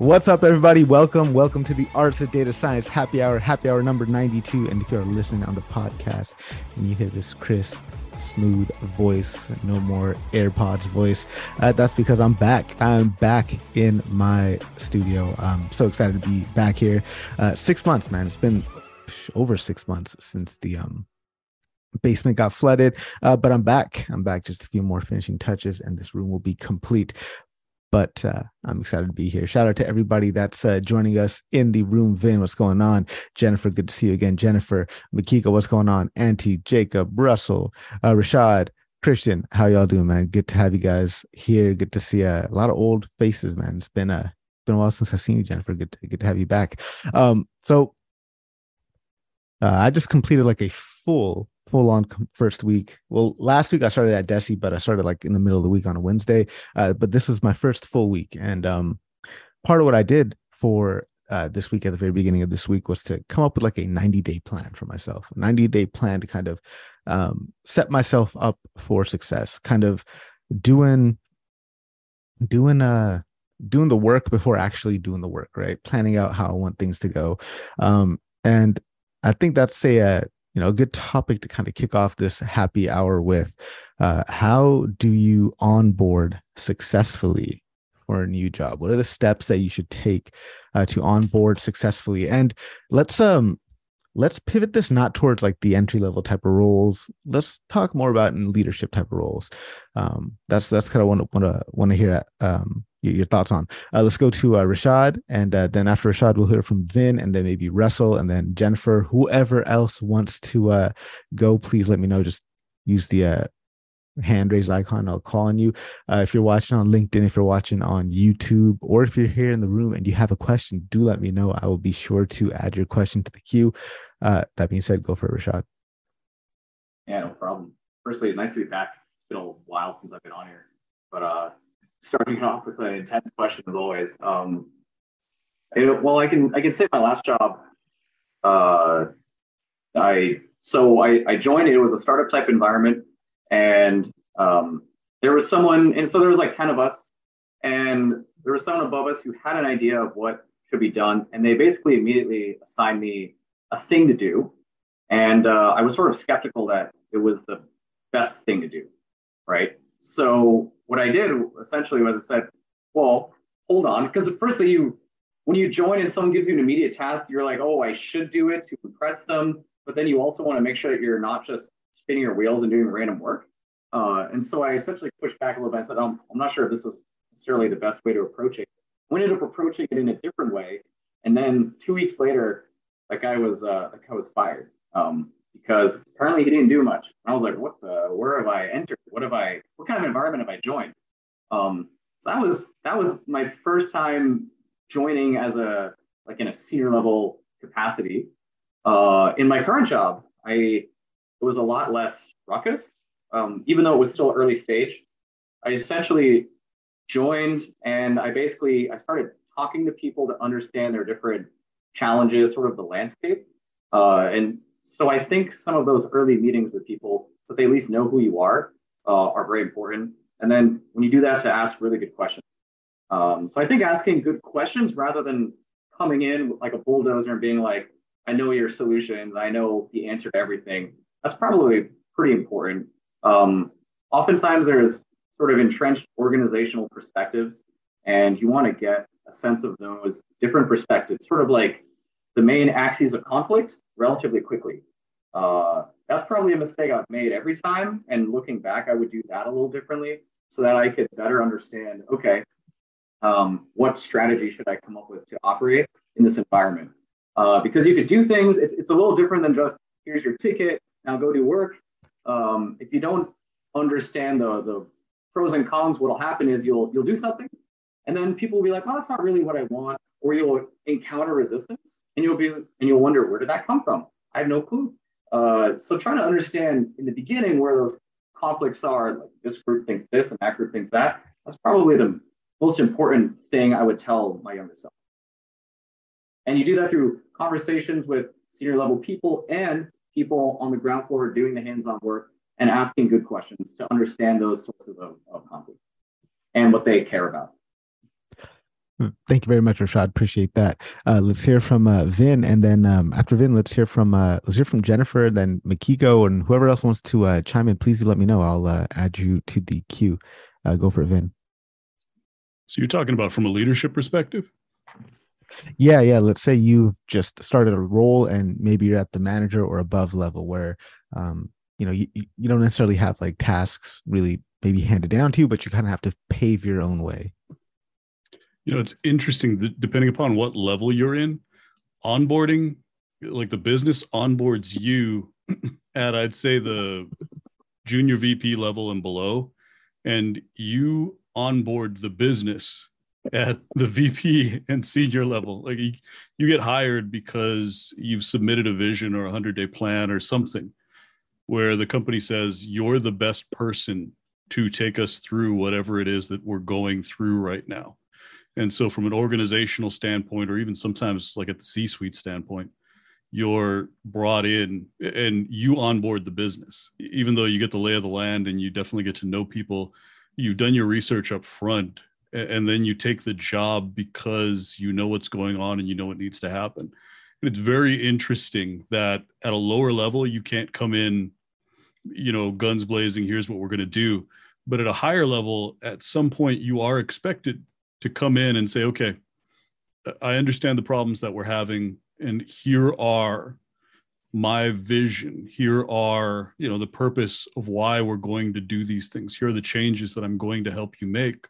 What's up, everybody? Welcome, welcome to the Artists of Data Science Happy Hour, Happy Hour number 92. And if you're listening on the podcast and you hear this crisp, smooth voice, no more AirPods voice, uh, that's because I'm back. I'm back in my studio. I'm so excited to be back here. Uh, six months, man. It's been over six months since the um basement got flooded uh, but i'm back i'm back just a few more finishing touches and this room will be complete but uh, I'm excited to be here. Shout out to everybody that's uh, joining us in the room. Vin, what's going on? Jennifer, good to see you again. Jennifer, Mikiko, what's going on? Auntie, Jacob, Russell, uh, Rashad, Christian, how y'all doing, man? Good to have you guys here. Good to see uh, a lot of old faces, man. It's been a uh, been a while since I've seen you, Jennifer. Good to good to have you back. Um, so uh, I just completed like a full full on first week. Well, last week I started at Deci, but I started like in the middle of the week on a Wednesday. Uh, but this was my first full week, and um, part of what I did for uh, this week at the very beginning of this week was to come up with like a 90 day plan for myself, a 90 day plan to kind of um, set myself up for success, kind of doing doing uh doing the work before actually doing the work, right? Planning out how I want things to go. Um, and I think that's a, a you know a good topic to kind of kick off this happy hour with uh, how do you onboard successfully for a new job? What are the steps that you should take uh, to onboard successfully? And let's um let's pivot this not towards like the entry level type of roles. Let's talk more about in leadership type of roles. Um that's that's kind of want to want to want to hear um your, thoughts on. Uh, let's go to uh, Rashad, and uh, then after Rashad, we'll hear from Vin, and then maybe Russell, and then Jennifer. Whoever else wants to uh, go, please let me know. Just use the uh, hand raise icon. I'll call on you. Uh, if you're watching on LinkedIn, if you're watching on YouTube, or if you're here in the room and you have a question, do let me know. I will be sure to add your question to the queue. that being said, go for it, Rashad. Yeah, no problem. Firstly, nice to be back. It's been a while since I've been on here, but uh, starting off with an intense question as always. Um, well, I can I can say my last job. Uh, I so I, I joined. It was a startup type environment, and um, there was someone, and so there was like ten of us, and there was someone above us who had an idea of what should be done, and they basically immediately assigned me a thing to do, and uh, I was sort of skeptical that it was the best thing to do, right? So what I did essentially was I said, well, hold on, because firstly, you when you join and someone gives you an immediate task, you're like, oh, I should do it to impress them. But then you also want to make sure that you're not just spinning your wheels and doing random work. Uh, and so I essentially pushed back a little bit. I said, I'm, I'm not sure if this is necessarily the best way to approach it. We ended up approaching it in a different way. And then two weeks later, that guy was uh, that guy was fired. Um, because apparently he didn't do much. And I was like, what the, where have I entered? What have I, what kind of environment have I joined? Um, so that was, that was my first time joining as a, like in a senior level capacity. Uh, in my current job, I, it was a lot less ruckus, um, even though it was still early stage. I essentially joined and I basically, I started talking to people to understand their different challenges, sort of the landscape. Uh, and so I think some of those early meetings with people, so they at least know who you are, uh, are very important. And then when you do that, to ask really good questions. Um, so I think asking good questions rather than coming in like a bulldozer and being like, I know your solutions, I know the answer to everything. That's probably pretty important. Um, oftentimes there's sort of entrenched organizational perspectives, and you want to get a sense of those different perspectives, sort of like the main axes of conflict relatively quickly. Uh, that's probably a mistake I've made every time. And looking back, I would do that a little differently so that I could better understand okay, um, what strategy should I come up with to operate in this environment? Uh, because you could do things, it's, it's a little different than just here's your ticket, now go do work. Um, if you don't understand the, the pros and cons, what'll happen is you'll you'll do something, and then people will be like, "Well, that's not really what I want," or you'll encounter resistance, and you'll be and you'll wonder where did that come from? I have no clue. Uh, so trying to understand in the beginning where those conflicts are, like this group thinks this and that group thinks that, that's probably the most important thing I would tell my younger self. And you do that through conversations with senior level people and people on the ground floor doing the hands-on work and asking good questions to understand those sources of, of conflict and what they care about. Hmm, thank you very much, Rashad. Appreciate that. Uh, let's hear from uh, Vin, and then um, after Vin, let's hear from uh, let's hear from Jennifer, then Mikiko, and whoever else wants to uh, chime in. Please do let me know. I'll uh, add you to the queue. Uh, go for it, Vin. So you're talking about from a leadership perspective? Yeah, yeah. Let's say you've just started a role, and maybe you're at the manager or above level, where um, you know you, you don't necessarily have like tasks really maybe handed down to you, but you kind of have to pave your own way. You know, it's interesting depending upon what level you're in. Onboarding, like the business onboards you at, I'd say, the junior VP level and below, and you onboard the business at the VP and senior level. Like you, you get hired because you've submitted a vision or a 100 day plan or something where the company says, You're the best person to take us through whatever it is that we're going through right now. And so, from an organizational standpoint, or even sometimes like at the C suite standpoint, you're brought in and you onboard the business, even though you get the lay of the land and you definitely get to know people. You've done your research up front, and then you take the job because you know what's going on and you know what needs to happen. And it's very interesting that at a lower level, you can't come in, you know, guns blazing, here's what we're going to do. But at a higher level, at some point, you are expected to come in and say, okay, I understand the problems that we're having, and here are my vision. Here are, you know, the purpose of why we're going to do these things. Here are the changes that I'm going to help you make.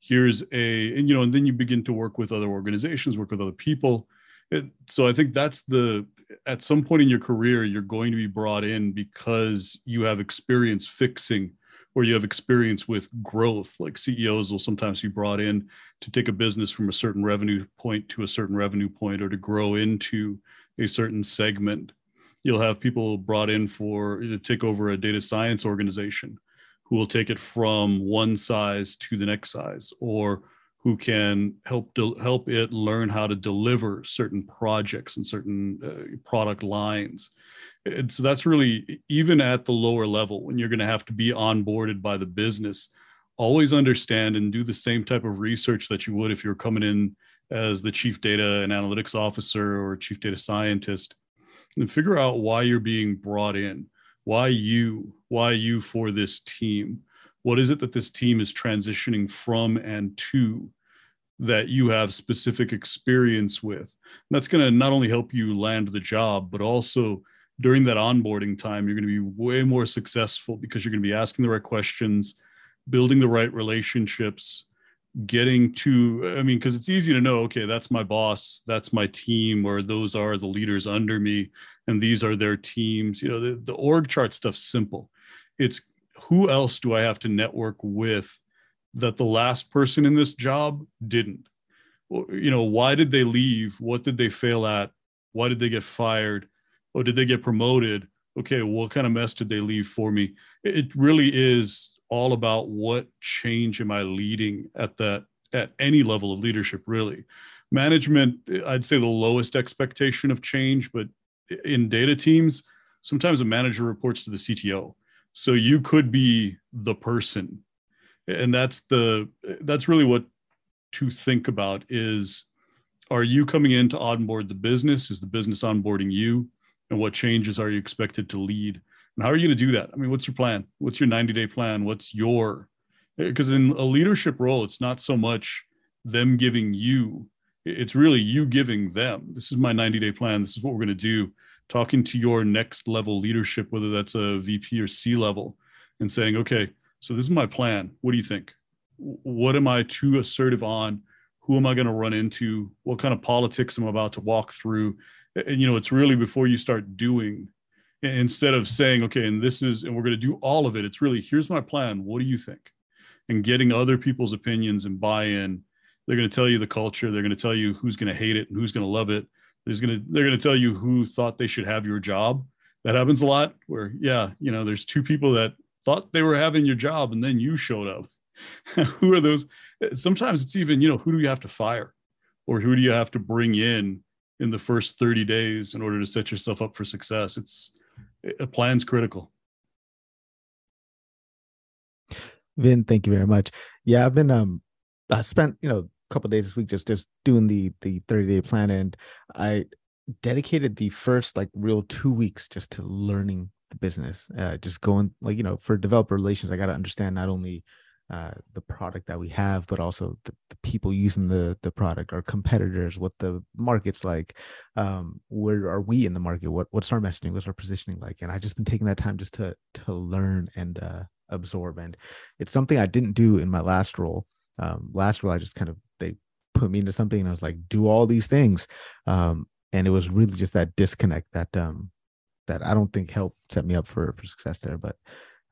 Here's a, and, you know, and then you begin to work with other organizations, work with other people. It, so I think that's the, at some point in your career, you're going to be brought in because you have experience fixing or you have experience with growth like ceos will sometimes be brought in to take a business from a certain revenue point to a certain revenue point or to grow into a certain segment. You'll have people brought in for to take over a data science organization who will take it from one size to the next size or who can help de- help it learn how to deliver certain projects and certain uh, product lines. And so that's really even at the lower level when you're going to have to be onboarded by the business always understand and do the same type of research that you would if you're coming in as the chief data and analytics officer or chief data scientist and figure out why you're being brought in why you why you for this team what is it that this team is transitioning from and to that you have specific experience with and that's going to not only help you land the job but also during that onboarding time, you're going to be way more successful because you're going to be asking the right questions, building the right relationships, getting to, I mean, because it's easy to know, okay, that's my boss, that's my team, or those are the leaders under me, and these are their teams. You know, the, the org chart stuff's simple. It's who else do I have to network with that the last person in this job didn't? You know, why did they leave? What did they fail at? Why did they get fired? Or did they get promoted? Okay, what kind of mess did they leave for me? It really is all about what change am I leading at that at any level of leadership, really. Management, I'd say the lowest expectation of change, but in data teams, sometimes a manager reports to the CTO. So you could be the person. And that's the that's really what to think about is are you coming in to onboard the business? Is the business onboarding you? and what changes are you expected to lead? And how are you going to do that? I mean what's your plan? What's your 90 day plan? What's your because in a leadership role it's not so much them giving you it's really you giving them. This is my 90 day plan. This is what we're going to do talking to your next level leadership whether that's a vp or c level and saying okay so this is my plan. What do you think? What am i too assertive on? Who am i going to run into? What kind of politics am i about to walk through? And you know it's really before you start doing instead of saying okay and this is and we're going to do all of it it's really here's my plan. What do you think? And getting other people's opinions and buy-in. They're going to tell you the culture. They're going to tell you who's going to hate it and who's going to love it there's to they're to tell you who thought they should have your job that happens a lot where yeah you know there's two people that thought they were having your job and then you showed up who are those sometimes it's even you know who do you have to fire or who do you have to bring in in the first 30 days in order to set yourself up for success. It's a plan's critical. Vin, thank you very much. Yeah, I've been um I spent, you know, couple days this week just just doing the the 30 day plan. And i dedicated the first like real two weeks just to learning the business uh, just going like you know for developer relations i got to understand not only uh, the product that we have, but also the, the, people using the the product, our competitors, what the market's like, um, where are we in the market, what what's our messaging, what's our positioning like, and I've just been taking that time just to to learn and uh, absorb, and it's something I didn't do in my last role. Um, last role, I just kind of put me into something, and I was like, do all these things, um, and it was really just that disconnect that um that I don't think helped set me up for for success there, but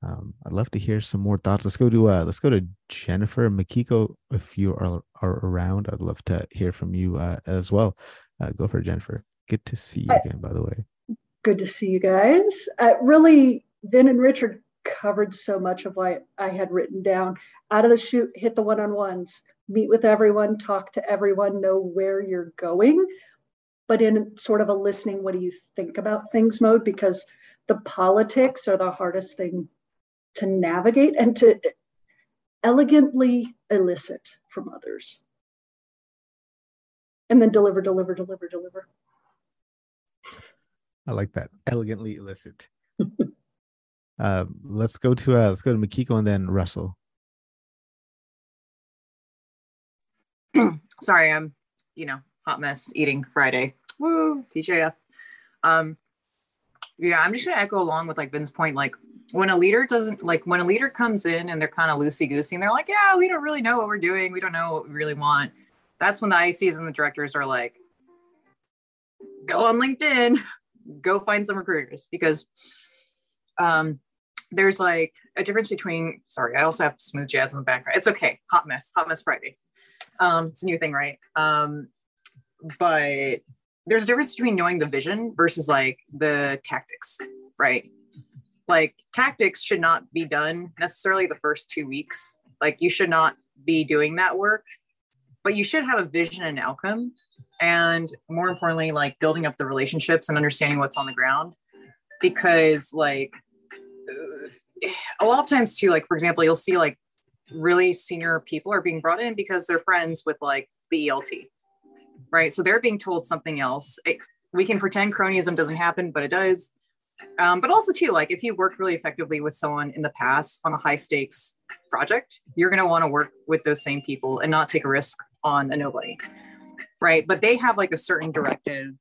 um, I'd love to hear some more thoughts. Let's go to uh, let's go to Jennifer Mikiko. If you are are around, I'd love to hear from you uh, as well. Uh, go for it, Jennifer. Good to see you again, by the way. Good to see you guys. Uh, really, Vin and Richard covered so much of what I had written down. Out of the chute hit the one on ones, meet with everyone, talk to everyone, know where you're going, but in sort of a listening, what do you think about things mode? Because the politics are the hardest thing to navigate and to elegantly elicit from others. And then deliver, deliver, deliver, deliver. I like that. Elegantly elicit. uh, let's go to uh, let's go to Mikiko and then Russell. Sorry, I'm you know hot mess eating Friday. Woo, TJF. Um, yeah, I'm just gonna echo along with like Vin's point. Like when a leader doesn't like when a leader comes in and they're kind of loosey goosey and they're like, yeah, we don't really know what we're doing. We don't know what we really want. That's when the ICs and the directors are like, go on LinkedIn, go find some recruiters because um, there's like a difference between, sorry, I also have smooth jazz in the background. It's okay. Hot mess, hot mess Friday. Um, it's a new thing, right? Um, but there's a difference between knowing the vision versus like the tactics, right? like tactics should not be done necessarily the first two weeks. Like you should not be doing that work, but you should have a vision and outcome. And more importantly, like building up the relationships and understanding what's on the ground. Because like a lot of times too, like for example, you'll see like really senior people are being brought in because they're friends with like the ELT, right? So they're being told something else. It, we can pretend cronyism doesn't happen, but it does um, but also too, like if you worked really effectively with someone in the past on a high stakes project, you're going to want to work with those same people and not take a risk on a nobody, right? But they have like a certain directive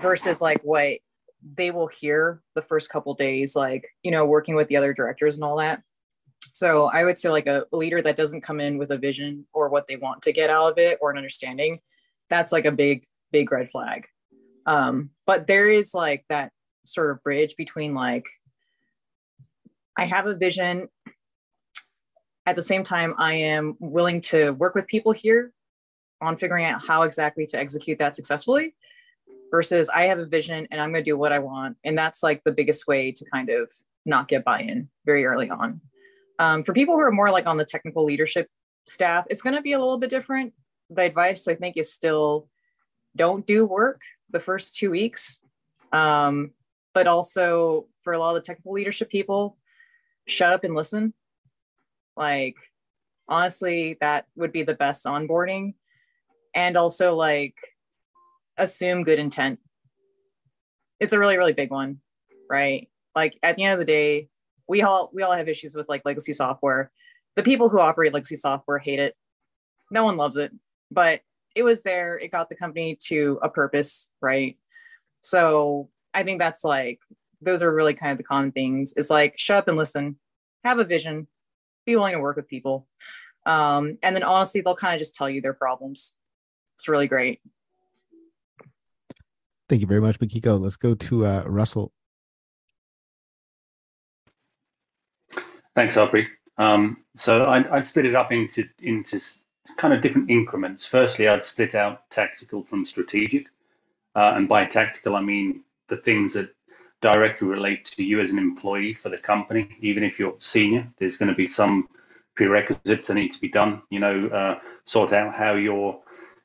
versus like what they will hear the first couple days, like you know, working with the other directors and all that. So I would say like a leader that doesn't come in with a vision or what they want to get out of it or an understanding, that's like a big big red flag. Um, but there is like that sort of bridge between like I have a vision. At the same time, I am willing to work with people here on figuring out how exactly to execute that successfully versus I have a vision and I'm going to do what I want. And that's like the biggest way to kind of not get buy in very early on. Um, for people who are more like on the technical leadership staff, it's going to be a little bit different. The advice I think is still don't do work the first two weeks. Um, but also for a lot of the technical leadership people, shut up and listen. Like, honestly, that would be the best onboarding. And also, like, assume good intent. It's a really, really big one, right? Like, at the end of the day, we all we all have issues with like legacy software. The people who operate legacy software hate it. No one loves it, but it was there. It got the company to a purpose, right? So I think that's like those are really kind of the common things. Is like shut up and listen, have a vision, be willing to work with people, um, and then honestly, they'll kind of just tell you their problems. It's really great. Thank you very much, Mikiko. Let's go to uh, Russell. Thanks, Aubrey. Um, so I'd, I'd, split it up into into kind of different increments. Firstly, I'd split out tactical from strategic, uh, and by tactical I mean the things that directly relate to you as an employee for the company. Even if you're senior, there's going to be some prerequisites that need to be done. You know, uh, sort out how your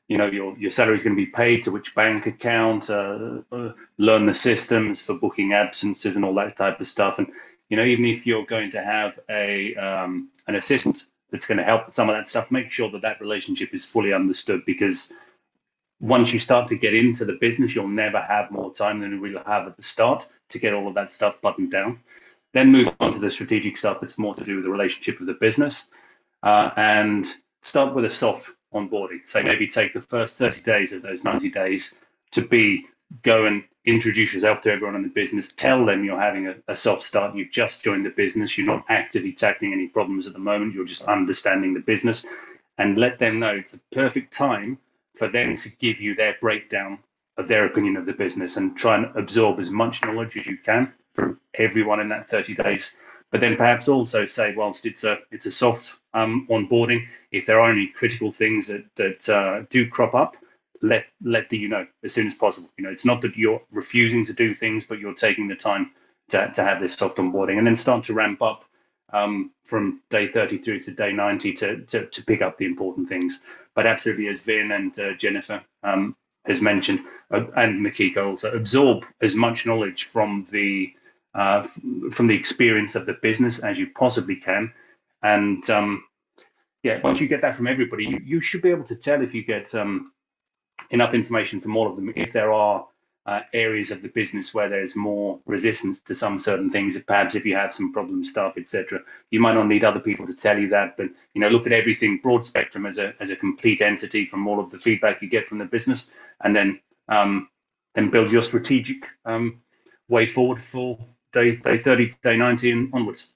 you know your your salary is going to be paid to which bank account, uh, uh, learn the systems for booking absences and all that type of stuff. And you know, even if you're going to have a um, an assistant that's going to help with some of that stuff. Make sure that that relationship is fully understood because once you start to get into the business, you'll never have more time than you will have at the start to get all of that stuff buttoned down. Then move on to the strategic stuff that's more to do with the relationship of the business, uh, and start with a soft onboarding. So maybe take the first 30 days of those 90 days to be go and introduce yourself to everyone in the business. Tell them you're having a, a, soft start. You've just joined the business. You're not actively tackling any problems at the moment. You're just understanding the business and let them know it's a perfect time for them to give you their breakdown of their opinion of the business and try and absorb as much knowledge as you can from everyone in that 30 days. But then perhaps also say, whilst it's a it's a soft um, onboarding, if there are any critical things that that uh, do crop up, let let the you know as soon as possible. You know, it's not that you're refusing to do things, but you're taking the time to, to have this soft onboarding and then start to ramp up um, from day 30 through to day 90 to, to, to pick up the important things. But absolutely, as Vin and uh, Jennifer um, has mentioned, uh, and Mikiko also, absorb as much knowledge from the uh, f- from the experience of the business as you possibly can. And um, yeah, once you get that from everybody, you, you should be able to tell if you get um, enough information from all of them. If there are uh, areas of the business where there's more resistance to some certain things, perhaps if you have some problem stuff, etc., you might not need other people to tell you that. But you know, look at everything broad spectrum as a as a complete entity from all of the feedback you get from the business, and then um, then build your strategic um, way forward for day day 30, day 90 and onwards.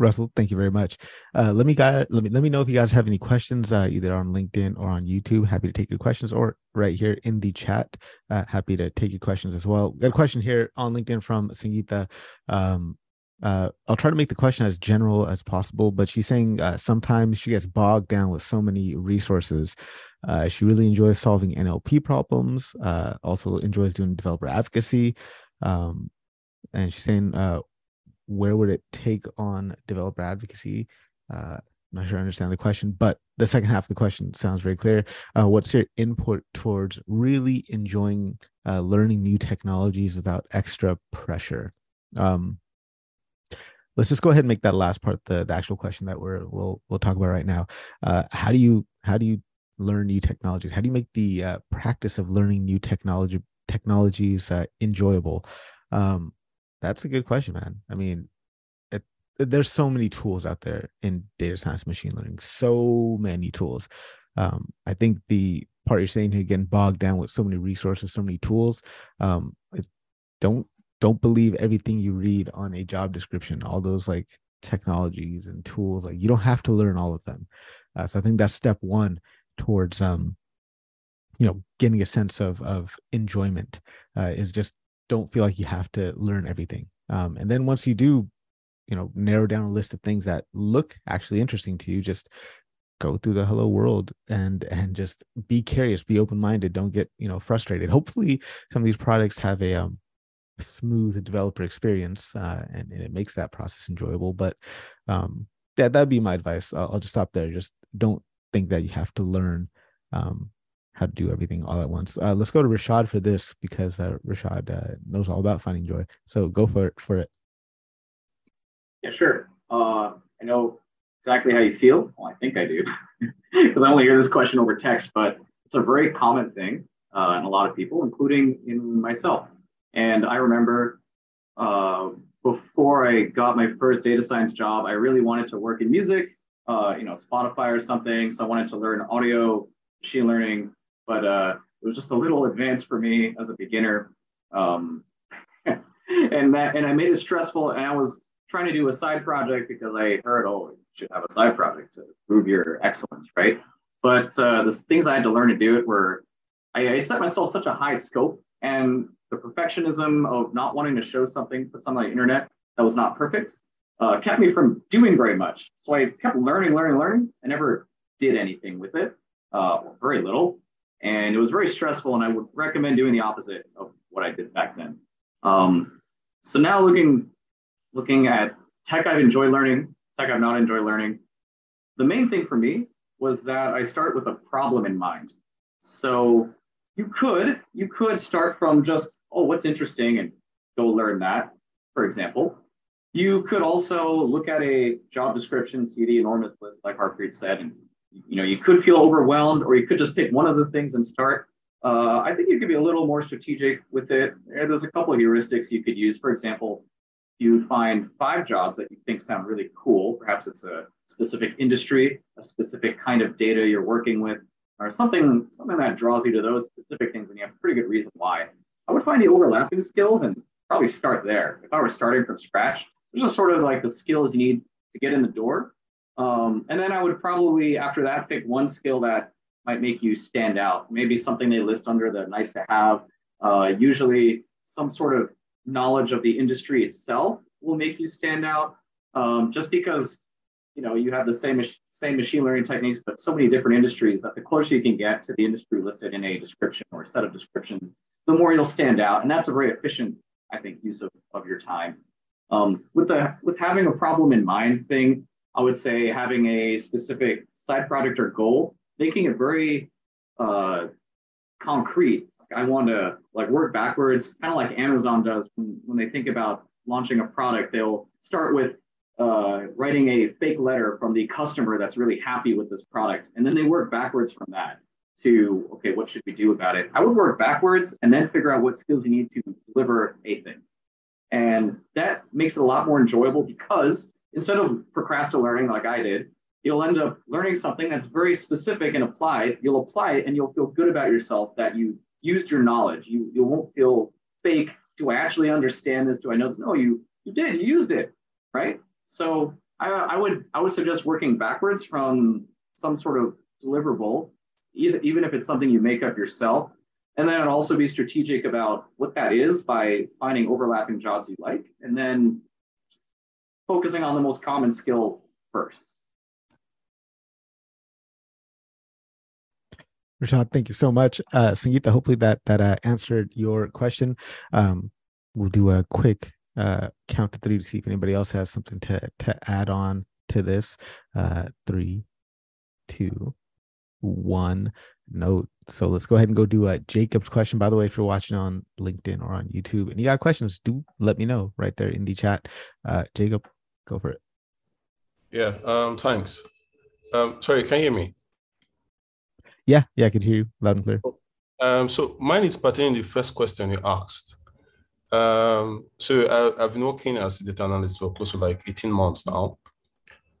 Russell, thank you very much. Uh, let me guys, let me let me know if you guys have any questions, uh, either on LinkedIn or on YouTube. Happy to take your questions, or right here in the chat. Uh, happy to take your questions as well. Got a question here on LinkedIn from Sangeeta. Um, uh, I'll try to make the question as general as possible, but she's saying uh, sometimes she gets bogged down with so many resources. Uh, she really enjoys solving NLP problems. Also enjoys doing developer advocacy. Um, and she's saying, where would it take on developer advocacy? Uh, I'm not sure I understand the question, but the second half of the question sounds very clear. Uh, what's your input towards really enjoying uh, learning new technologies without extra pressure? Um, let's just go ahead and make that last part the, the actual question that we're we'll we'll talk about right now. Uh, how do you how do you learn new technologies? How do you make the uh, practice of learning new technology technologies uh, enjoyable? Um, that's a good question, man. I mean, it, there's so many tools out there in data science, machine learning. So many tools. Um, I think the part you're saying here, getting bogged down with so many resources, so many tools. Um, don't don't believe everything you read on a job description. All those like technologies and tools, like you don't have to learn all of them. Uh, so I think that's step one towards um, you know, getting a sense of of enjoyment uh, is just don't feel like you have to learn everything. Um, and then once you do, you know, narrow down a list of things that look actually interesting to you, just go through the hello world and and just be curious, be open minded. Don't get you know frustrated. Hopefully, some of these products have a um, smooth developer experience uh, and, and, it makes that process enjoyable. But um, that that'd be my advice. I'll, I'll, just stop there. Just don't think that you have to learn um, how to do everything all at once. Uh, let's go to Rashad for this because uh, Rashad uh, knows all about finding joy. So go for it. For it. Yeah, sure. Uh, I know exactly how you feel. Well, I think I do, because I only hear this question over text. But it's a very common thing uh, in a lot of people, including in myself. And I remember uh, before I got my first data science job, I really wanted to work in music, you know, Spotify or something. So I wanted to learn audio, machine learning, but uh, it was just a little advanced for me as a beginner. Um, and that, and I made it stressful. And I was trying to do a side project because I heard, oh, you should have a side project to prove your excellence, right? But uh, the things I had to learn to do it were, I, I set myself such a high scope, and the perfectionism of not wanting to show something, put something on the internet that was not perfect, uh, kept me from doing very much. So I kept learning, learning, learning. I never did anything with it, uh, very little and it was very stressful. And I would recommend doing the opposite of what I did back then. Um, so now looking looking at tech, I've enjoyed learning. Tech, I've not enjoyed learning. The main thing for me was that I start with a problem in mind. So you could you could start from just oh what's interesting and go learn that, for example. You could also look at a job description, see the enormous list, like Harpreet said, and you know you could feel overwhelmed, or you could just pick one of the things and start. Uh, I think you could be a little more strategic with it. There's a couple of heuristics you could use. For example, you find five jobs that you think sound really cool. Perhaps it's a specific industry, a specific kind of data you're working with, or something something that draws you to those specific things, and you have a pretty good reason why. I would find the overlapping skills and probably start there. If I were starting from scratch, there's just sort of like the skills you need to get in the door. Um, and then I would probably, after that, pick one skill that might make you stand out. Maybe something they list under the nice to have. Uh, usually, some sort of knowledge of the industry itself will make you stand out. Um, just because you know you have the same same machine learning techniques, but so many different industries that the closer you can get to the industry listed in a description or a set of descriptions, the more you'll stand out. And that's a very efficient, I think, use of, of your time. Um, with the with having a problem in mind thing, I would say having a specific side project or goal, making it very uh, concrete. I want to like work backwards, kind of like Amazon does when, when they think about launching a product. They'll start with uh, writing a fake letter from the customer that's really happy with this product, and then they work backwards from that to okay, what should we do about it? I would work backwards and then figure out what skills you need to deliver a thing. And that makes it a lot more enjoyable because instead of procrastinating like I did, you'll end up learning something that's very specific and applied. You'll apply it and you'll feel good about yourself that you used your knowledge. You, you won't feel fake. Do I actually understand this? Do I know this? No, you you did. You used it, right? So I, I would I would suggest working backwards from some sort of deliverable, either, even if it's something you make up yourself, and then also be strategic about what that is by finding overlapping jobs you like, and then focusing on the most common skill first. Rashad, thank you so much. Uh, Sangeeta, hopefully that that uh, answered your question. Um, we'll do a quick uh, count to three to see if anybody else has something to to add on to this. Uh, three, two, one. No. So let's go ahead and go do a Jacob's question. By the way, if you're watching on LinkedIn or on YouTube and you got questions, do let me know right there in the chat. Uh, Jacob, go for it. Yeah. Um. Thanks. Um. Sorry. Can you hear me? Yeah. Yeah. I can hear you loud and clear. Um. So mine is pertaining the first question you asked. Um. So I, I've been working as a data analyst for close to like 18 months now,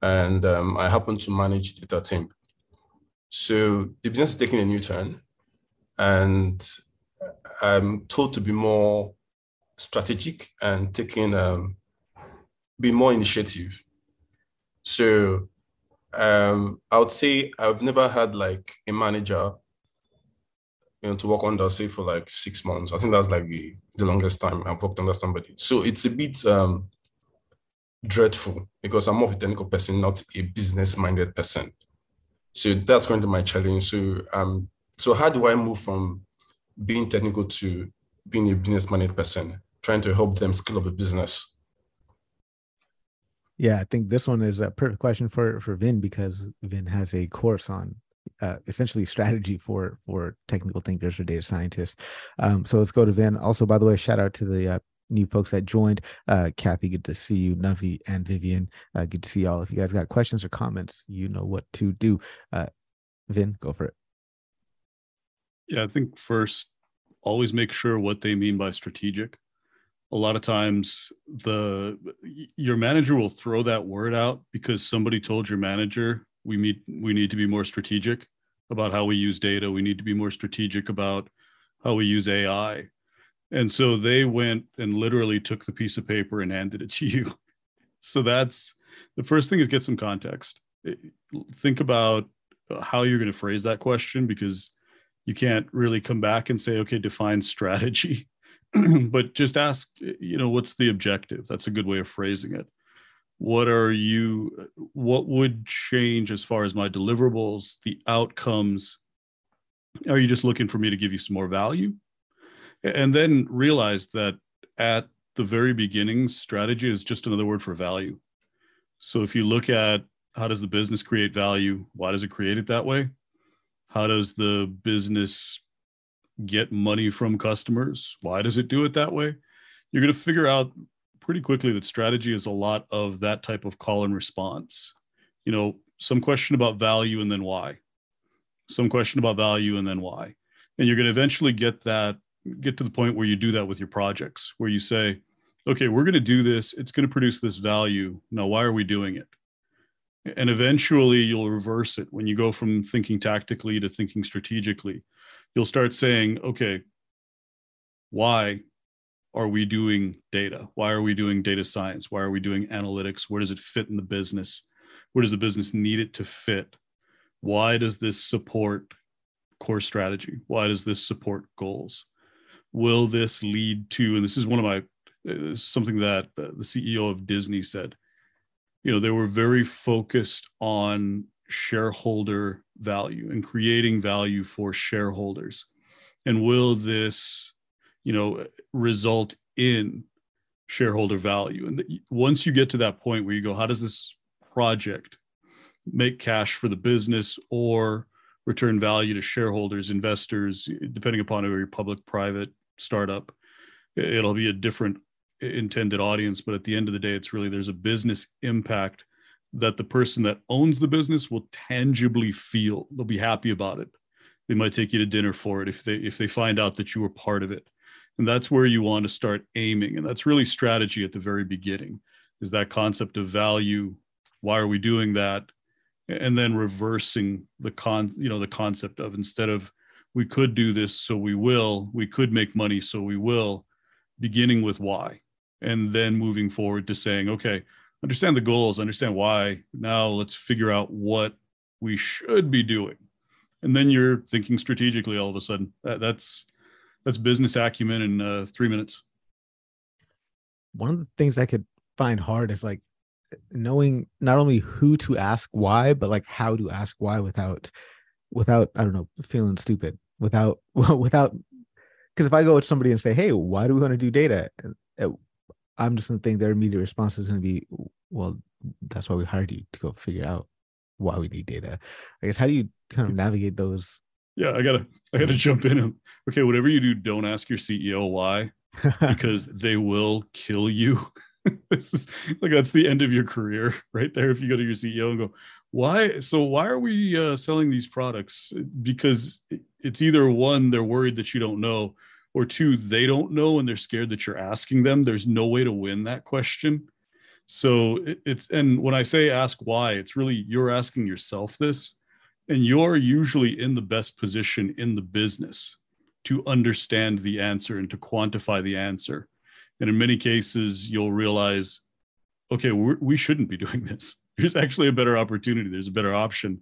and um, I happen to manage data team. So the business is taking a new turn, and I'm told to be more strategic and taking um, be more initiative. So um, I would say I've never had like a manager, you know, to work under say for like six months. I think that's like the, the longest time I've worked under somebody. So it's a bit um, dreadful because I'm more of a technical person, not a business-minded person. So that's going to be my challenge. So um, so how do I move from being technical to being a business-minded person, trying to help them scale up a business? Yeah, I think this one is a perfect question for for Vin because Vin has a course on uh, essentially strategy for for technical thinkers or data scientists. Um, so let's go to Vin. Also, by the way, shout out to the uh, new folks that joined. Uh, Kathy, good to see you. Navi and Vivian, uh, good to see y'all. If you guys got questions or comments, you know what to do. Uh, Vin, go for it. Yeah, I think first, always make sure what they mean by strategic a lot of times the your manager will throw that word out because somebody told your manager we meet we need to be more strategic about how we use data. We need to be more strategic about how we use ai and so they went and literally took the piece of paper and handed it to you. So that's the first thing is get some context. Think about how you're going to phrase that question because you can't really come back and say okay define strategy but just ask, you know, what's the objective? That's a good way of phrasing it. What are you, what would change as far as my deliverables, the outcomes? Are you just looking for me to give you some more value? And then realize that at the very beginning, strategy is just another word for value. So if you look at how does the business create value? Why does it create it that way? How does the business get money from customers. Why does it do it that way? You're going to figure out pretty quickly that strategy is a lot of that type of call and response. You know, some question about value and then why, some question about value and then why. And you're going to eventually get that, get to the point where you do that with your projects, where you say, okay, we're going to do this. It's going to produce this value. Now, why are we doing it? And eventually you'll reverse it when you go from thinking tactically to thinking strategically. You'll start saying, okay, why are we doing data? Why are we doing data science? Why are we doing analytics? Where does it fit in the business? Where does the business need it to fit? Why does this support core strategy? Why does this support goals? Will this lead to, and this is one of my, uh, something that uh, the CEO of Disney said, you know, they were very focused on shareholder value and creating value for shareholders. And will this you know result in shareholder value and once you get to that point where you go how does this project make cash for the business or return value to shareholders investors depending upon whether you're public private startup it'll be a different intended audience but at the end of the day it's really there's a business impact that the person that owns the business will tangibly feel they'll be happy about it. They might take you to dinner for it if they if they find out that you were part of it. And that's where you want to start aiming. And that's really strategy at the very beginning is that concept of value. Why are we doing that? And then reversing the con you know the concept of instead of we could do this so we will. We could make money so we will. Beginning with why and then moving forward to saying okay understand the goals understand why now let's figure out what we should be doing and then you're thinking strategically all of a sudden that, that's that's business acumen in uh, three minutes. One of the things I could find hard is like knowing not only who to ask why, but like how to ask why without, without I don't know, feeling stupid. Without, without, because if I go with somebody and say, "Hey, why do we want to do data?" I'm just gonna think their immediate response is gonna be, "Well, that's why we hired you to go figure out why we need data." I guess how do you kind of navigate those yeah, I gotta I gotta jump in. Okay, whatever you do, don't ask your CEO why, because they will kill you. this is like that's the end of your career right there. If you go to your CEO and go, why? So why are we uh, selling these products? Because it's either one, they're worried that you don't know, or two, they don't know and they're scared that you're asking them. There's no way to win that question. So it's and when I say ask why, it's really you're asking yourself this and you're usually in the best position in the business to understand the answer and to quantify the answer. And in many cases, you'll realize, okay, we should not be doing this. There's actually a better opportunity, there's a better option.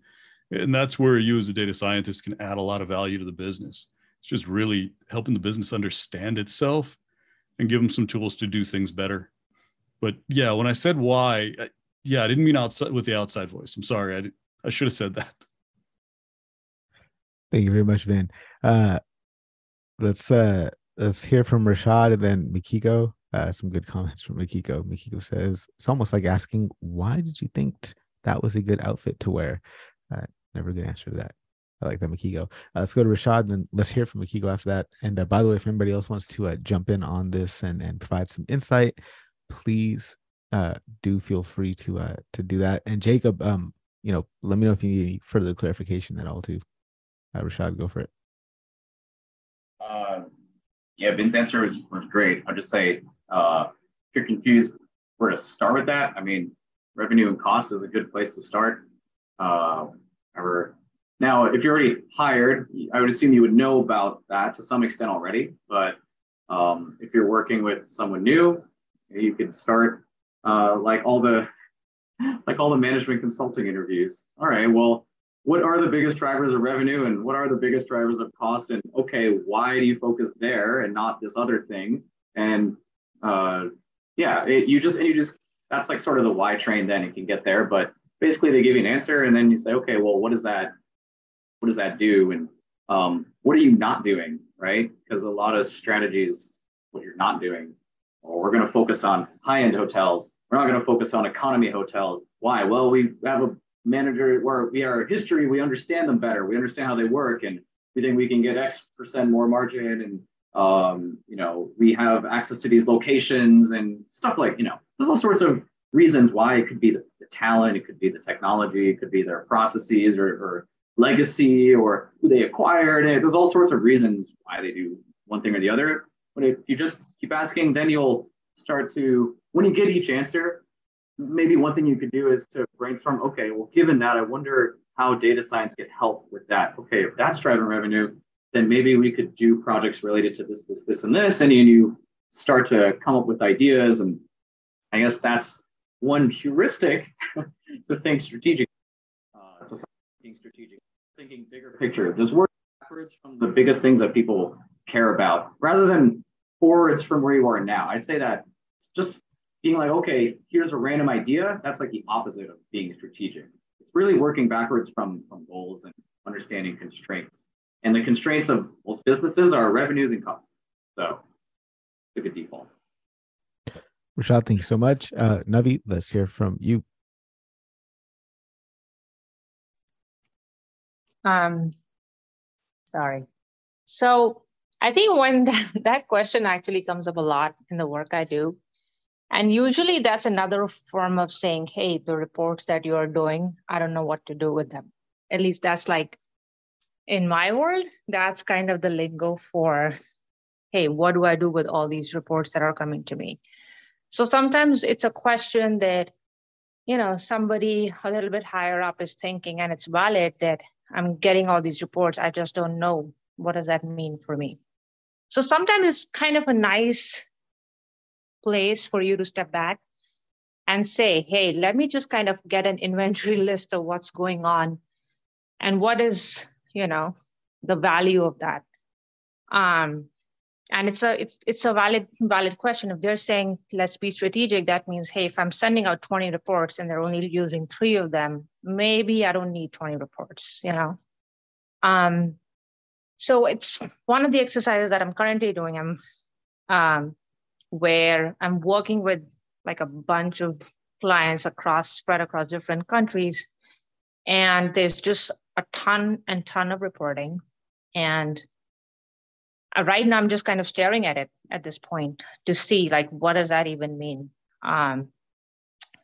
And that's where you, as a data scientist, can add a lot of value to the business. It's just really helping the business understand itself and give them some tools to do things better. But yeah, when I said why, I, yeah, I didn't mean outside with the outside voice. I'm sorry. I, I should have said that. Thank you very much, Vin. Uh, let's uh, let's hear from Rashad and then Mikiko. Uh, some good comments from Mikiko. Mikiko says it's almost like asking, "Why did you think that was a good outfit to wear?" Uh, never good answer to that. I like that, Mikiko. Uh, let's go to Rashad, and then let's hear from Mikiko after that. And uh, by the way, if anybody else wants to uh, jump in on this and and provide some insight, please uh, do feel free to uh, to do that. And Jacob, um, you know, let me know if you need any further clarification at all too. Uh, Rashad, go for it. Yeah, Vin's answer was, was great. I'll just say, if you're confused where to start with that, I mean, revenue and cost is a good place to start. Uh, now, if you're already hired, I would assume you would know about that to some extent already. But um, if you're working with someone new, you could start uh, like all the like all the management consulting interviews. All right, well, what are the biggest drivers of revenue and what are the biggest drivers of cost and okay why do you focus there and not this other thing and uh, yeah it, you just and you just that's like sort of the why train then you can get there but basically they give you an answer and then you say okay well what is that what does that do? And um, what are you not doing right? Because a lot of strategies what you're not doing well, we're going to focus on high-end hotels. We're not going to focus on economy hotels. Why? Well we have a manager where we are history, we understand them better. We understand how they work, and we think we can get X percent more margin and Um, you know, we have access to these locations and stuff like, you know, there's all sorts of reasons why it could be the, the talent, it could be the technology, it could be their processes or, or legacy or who they acquired. And there's all sorts of reasons why they do one thing or the other. But if you just keep asking, then you'll start to, when you get each answer, maybe one thing you could do is to brainstorm, okay, well, given that, I wonder how data science could help with that. Okay, if that's driving revenue, then maybe we could do projects related to this, this, this, and this. And you start to come up with ideas. And I guess that's one heuristic to think strategic, uh, to think strategic, thinking bigger picture. There's work backwards from the biggest things that people care about rather than forwards from where you are now. I'd say that just being like, okay, here's a random idea, that's like the opposite of being strategic. It's really working backwards from, from goals and understanding constraints. And the constraints of most businesses are revenues and costs. So it's a good default. Rashad, thank you so much. Uh, Navi, let's hear from you. Um, sorry. So I think when that, that question actually comes up a lot in the work I do, and usually that's another form of saying, hey, the reports that you are doing, I don't know what to do with them. At least that's like in my world, that's kind of the lingo for, hey, what do I do with all these reports that are coming to me? So sometimes it's a question that, you know, somebody a little bit higher up is thinking, and it's valid that I'm getting all these reports. I just don't know what does that mean for me. So sometimes it's kind of a nice place for you to step back and say, hey, let me just kind of get an inventory list of what's going on and what is, you know, the value of that. Um, and it's a it's it's a valid valid question. If they're saying let's be strategic, that means hey, if I'm sending out 20 reports and they're only using three of them, maybe I don't need 20 reports, you know. Um, so it's one of the exercises that I'm currently doing. I'm um, where I'm working with like a bunch of clients across spread across different countries. And there's just a ton and ton of reporting. And right now I'm just kind of staring at it at this point to see like what does that even mean? Um,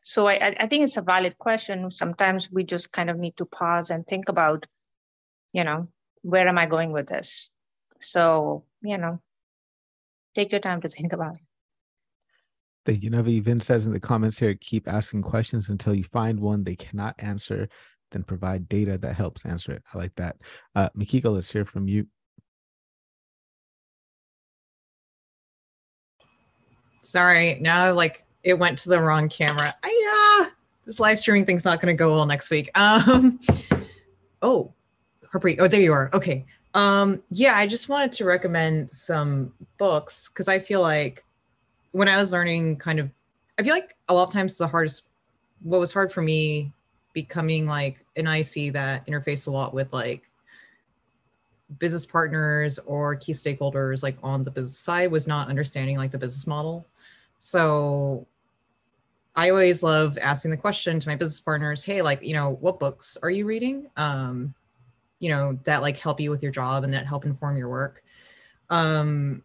so I, I think it's a valid question. Sometimes we just kind of need to pause and think about, you know, where am I going with this? So, you know, take your time to think about it. Thank you, Navi. Vin says in the comments here, keep asking questions until you find one they cannot answer, then provide data that helps answer it. I like that. Uh, Mikiko, let's hear from you. Sorry, now like it went to the wrong camera. Yeah, this live streaming thing's not going to go well next week. Um, oh, Harpreet. Oh, there you are. Okay. Um, yeah, I just wanted to recommend some books because I feel like when I was learning kind of, I feel like a lot of times the hardest, what was hard for me becoming like an IC that interface a lot with like business partners or key stakeholders like on the business side was not understanding like the business model. So I always love asking the question to my business partners, hey, like, you know, what books are you reading? Um, you know, that like help you with your job and that help inform your work. Um,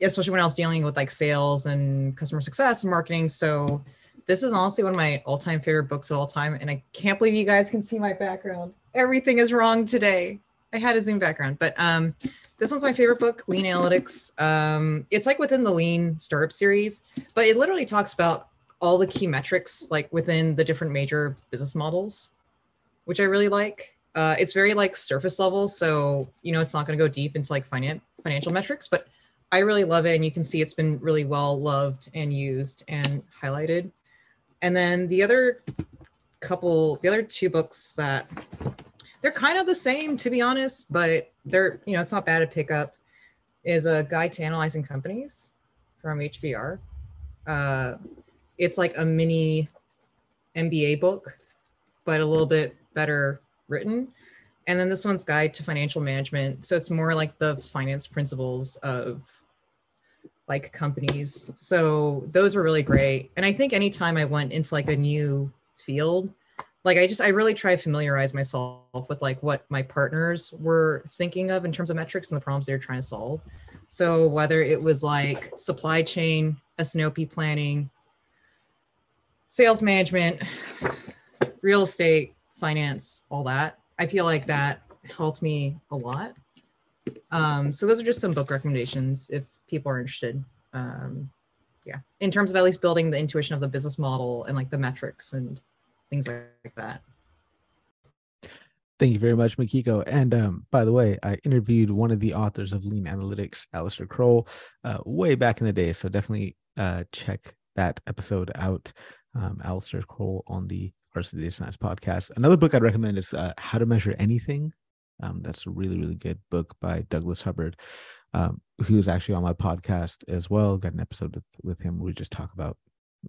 especially when I was dealing with like sales and customer success and marketing. So this is honestly one of my all-time favorite books of all time. And I can't believe you guys can see my background. Everything is wrong today. I had a Zoom background, but um, this one's my favorite book, Lean Analytics. Um, it's like within the Lean Startup series, but it literally talks about all the key metrics like within the different major business models, which I really like. Uh, it's very like surface level, so you know it's not going to go deep into like finance financial metrics, but I really love it, and you can see it's been really well loved and used and highlighted. And then the other couple, the other two books that they're kind of the same, to be honest, but they're you know it's not bad to pick up. Is a guide to analyzing companies from HBR. Uh, it's like a mini MBA book, but a little bit better written. And then this one's Guide to Financial Management. So it's more like the finance principles of like companies. So those were really great. And I think anytime I went into like a new field, like I just I really try to familiarize myself with like what my partners were thinking of in terms of metrics and the problems they were trying to solve. So whether it was like supply chain, S&OP planning, sales management, real estate, finance, all that, I feel like that helped me a lot. Um, so those are just some book recommendations if people are interested. Um, yeah, in terms of at least building the intuition of the business model and like the metrics and things like that. Thank you very much, Mikiko. And um, by the way, I interviewed one of the authors of Lean Analytics, Alistair Croll, uh, way back in the day. So definitely uh, check that episode out. Um, Alistair Croll on the Artists of Data Science podcast. Another book I'd recommend is uh, How to Measure Anything. Um, that's a really, really good book by Douglas Hubbard, um, who's actually on my podcast as well. Got an episode with, with him where we just talk about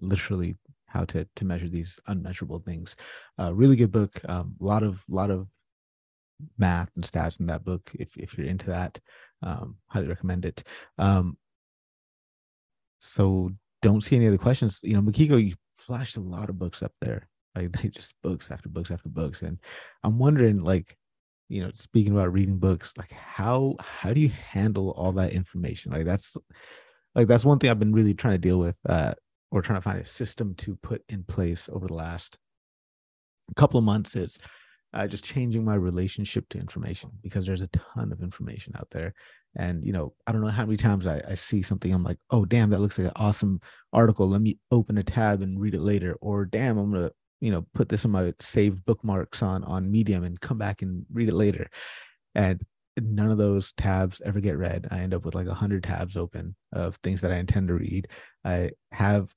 literally how to to measure these unmeasurable things. Uh, really good book. A um, lot of lot of math and stats in that book if, if you're into that. Um, highly recommend it. Um, so don't see any other questions. You know Mikiko you flashed a lot of books up there. Like they just books after books after books. And i'm wondering like you know speaking about reading books like how how do you handle all that information? Like that's like that's one thing i've been really trying to deal with uh or trying to find a system to put in place over the last couple of months is uh, just changing my relationship to information because there's a ton of information out there. And, you know, I don't know how many times I, I see something, I'm like, oh, damn, that looks like an awesome article. Let me open a tab and read it later. Or, damn, I'm to, you know, put this in my saved bookmarks on, on Medium and come back and read it later. And none of those tabs ever get read. I end up with like a hundred tabs open of things that I intend to read. I have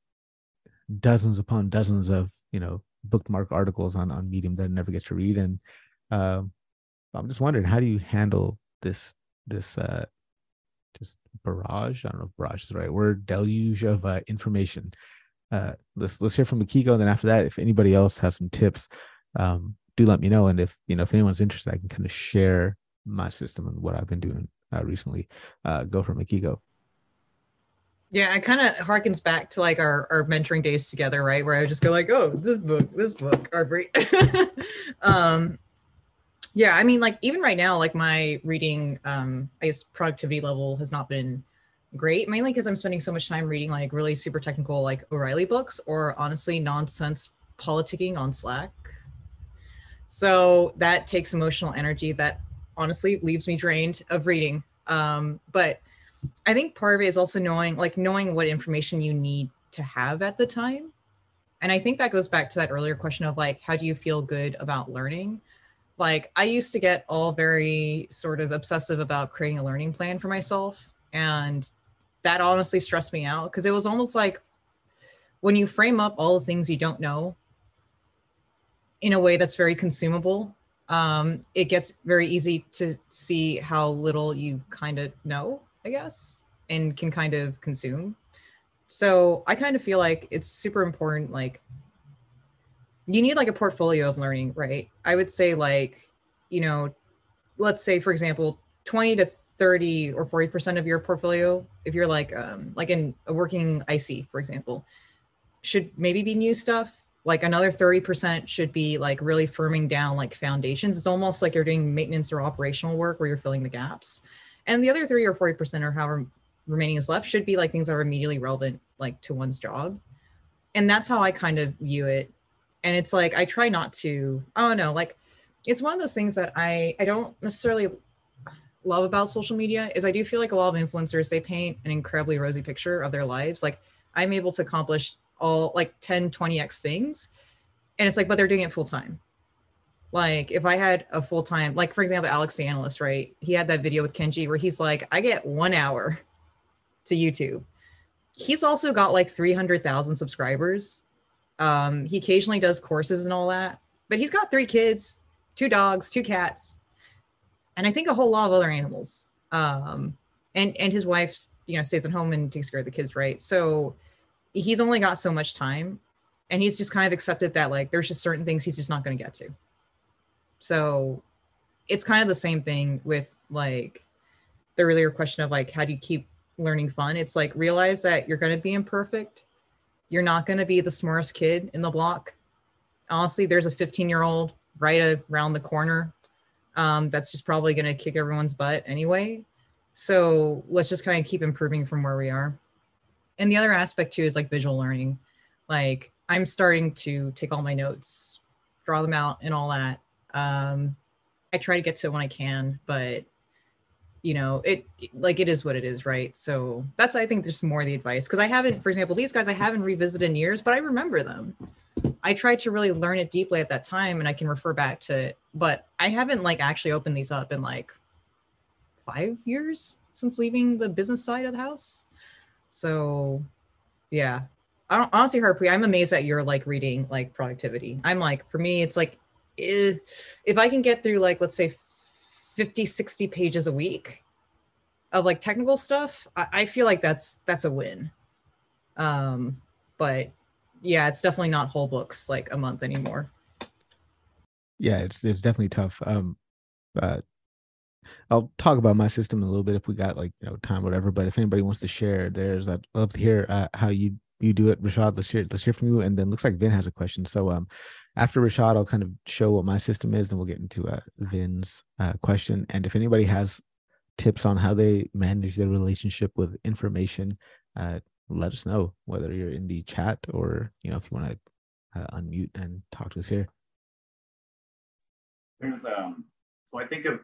dozens upon dozens of, you know, bookmark articles on on Medium that I never get to read, and um, I'm just wondering how do you handle this this uh, just barrage? I don't know if barrage is the right word. Deluge of uh, information. Uh, let's let's hear from Mikiko, and then after that, if anybody else has some tips, um, do let me know. And if you know if anyone's interested, I can kind of share my system and what I've been doing uh, recently. Uh, go for Mikiko. Yeah, it kind of harkens back to like our, our mentoring days together, right? Where I just go like, oh, this book, this book are great. um, yeah, I mean, like even right now, like my reading, um, I guess productivity level has not been great, mainly because I'm spending so much time reading like really super technical, like O'Reilly books, or honestly nonsense politicking on Slack. So that takes emotional energy that honestly leaves me drained of reading. Um, but I think part of it is also knowing, like, knowing what information you need to have at the time. And I think that goes back to that earlier question of like, how do you feel good about learning? Like, I used to get all very sort of obsessive about creating a learning plan for myself. And that honestly stressed me out because it was almost like when you frame up all the things you don't know in a way that's very consumable, um, it gets very easy to see how little you kind of know I guess, and can kind of consume. So I kind of feel like it's super important. Like, you need like a portfolio of learning, right? I would say, like, you know, let's say, for example, 20 to 30 or 40% of your portfolio, if you're like, um, like in a working IC, for example, should maybe be new stuff. Like another 30% should be like really firming down like foundations. It's almost like you're doing maintenance or operational work where you're filling the gaps and the other three or 40% or however remaining is left should be like things that are immediately relevant like to one's job. And that's how i kind of view it. And it's like i try not to i don't know like it's one of those things that i i don't necessarily love about social media is i do feel like a lot of influencers they paint an incredibly rosy picture of their lives. Like i'm able to accomplish all like 10 20x things. And it's like but they're doing it full time like if I had a full time, like for example, Alex the analyst, right? He had that video with Kenji where he's like, I get one hour to YouTube. He's also got like 300,000 subscribers. Um, he occasionally does courses and all that, but he's got three kids, two dogs, two cats, and I think a whole lot of other animals. Um, and and his wife, you know, stays at home and takes care of the kids, right? So he's only got so much time, and he's just kind of accepted that like there's just certain things he's just not going to get to. So it's kind of the same thing with like the earlier question of like how do you keep learning fun? It's like realize that you're going to be imperfect. You're not going to be the smartest kid in the block. Honestly, there's a 15 year old right around the corner um, that's just probably going to kick everyone's butt anyway. So let's just kind of keep improving from where we are. And the other aspect too is like visual learning. Like I'm starting to take all my notes, draw them out, and all that. Um, I try to get to it when I can, but you know, it like it is what it is, right? So that's I think just more the advice because I haven't, for example, these guys I haven't revisited in years, but I remember them. I tried to really learn it deeply at that time, and I can refer back to it, but I haven't like actually opened these up in like five years since leaving the business side of the house. So, yeah, honestly, Harpreet, I'm amazed that you're like reading like productivity. I'm like, for me, it's like, if, I can get through like, let's say 50, 60 pages a week of like technical stuff, I, I feel like that's, that's a win. Um, but yeah, it's definitely not whole books like a month anymore. Yeah, it's, it's definitely tough. Um, but I'll talk about my system a little bit if we got like you know time, whatever. But if anybody wants to share theirs, I'd love to hear uh, how you you do it, Rashad. Let's hear let's hear from you. And then looks like Vin has a question. So um, after Rashad, I'll kind of show what my system is, and we'll get into uh, Vin's uh, question. And if anybody has tips on how they manage their relationship with information, uh, let us know whether you're in the chat or you know if you want to uh, unmute and talk to us here. There's um, so I think of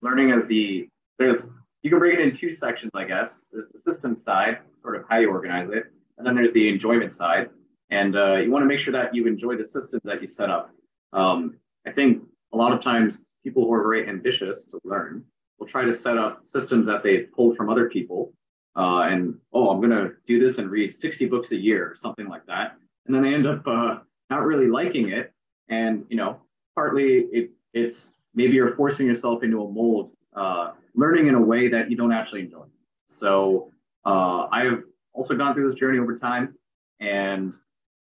learning as the there's you can break it in two sections, I guess. There's the system side, sort of how you organize it, and then there's the enjoyment side. And uh, you want to make sure that you enjoy the systems that you set up. Um, I think a lot of times people who are very ambitious to learn will try to set up systems that they pulled from other people. Uh, and oh, I'm going to do this and read 60 books a year or something like that. And then they end up uh, not really liking it. And you know, partly it, it's maybe you're forcing yourself into a mold, uh, learning in a way that you don't actually enjoy. So uh, I've also gone through this journey over time, and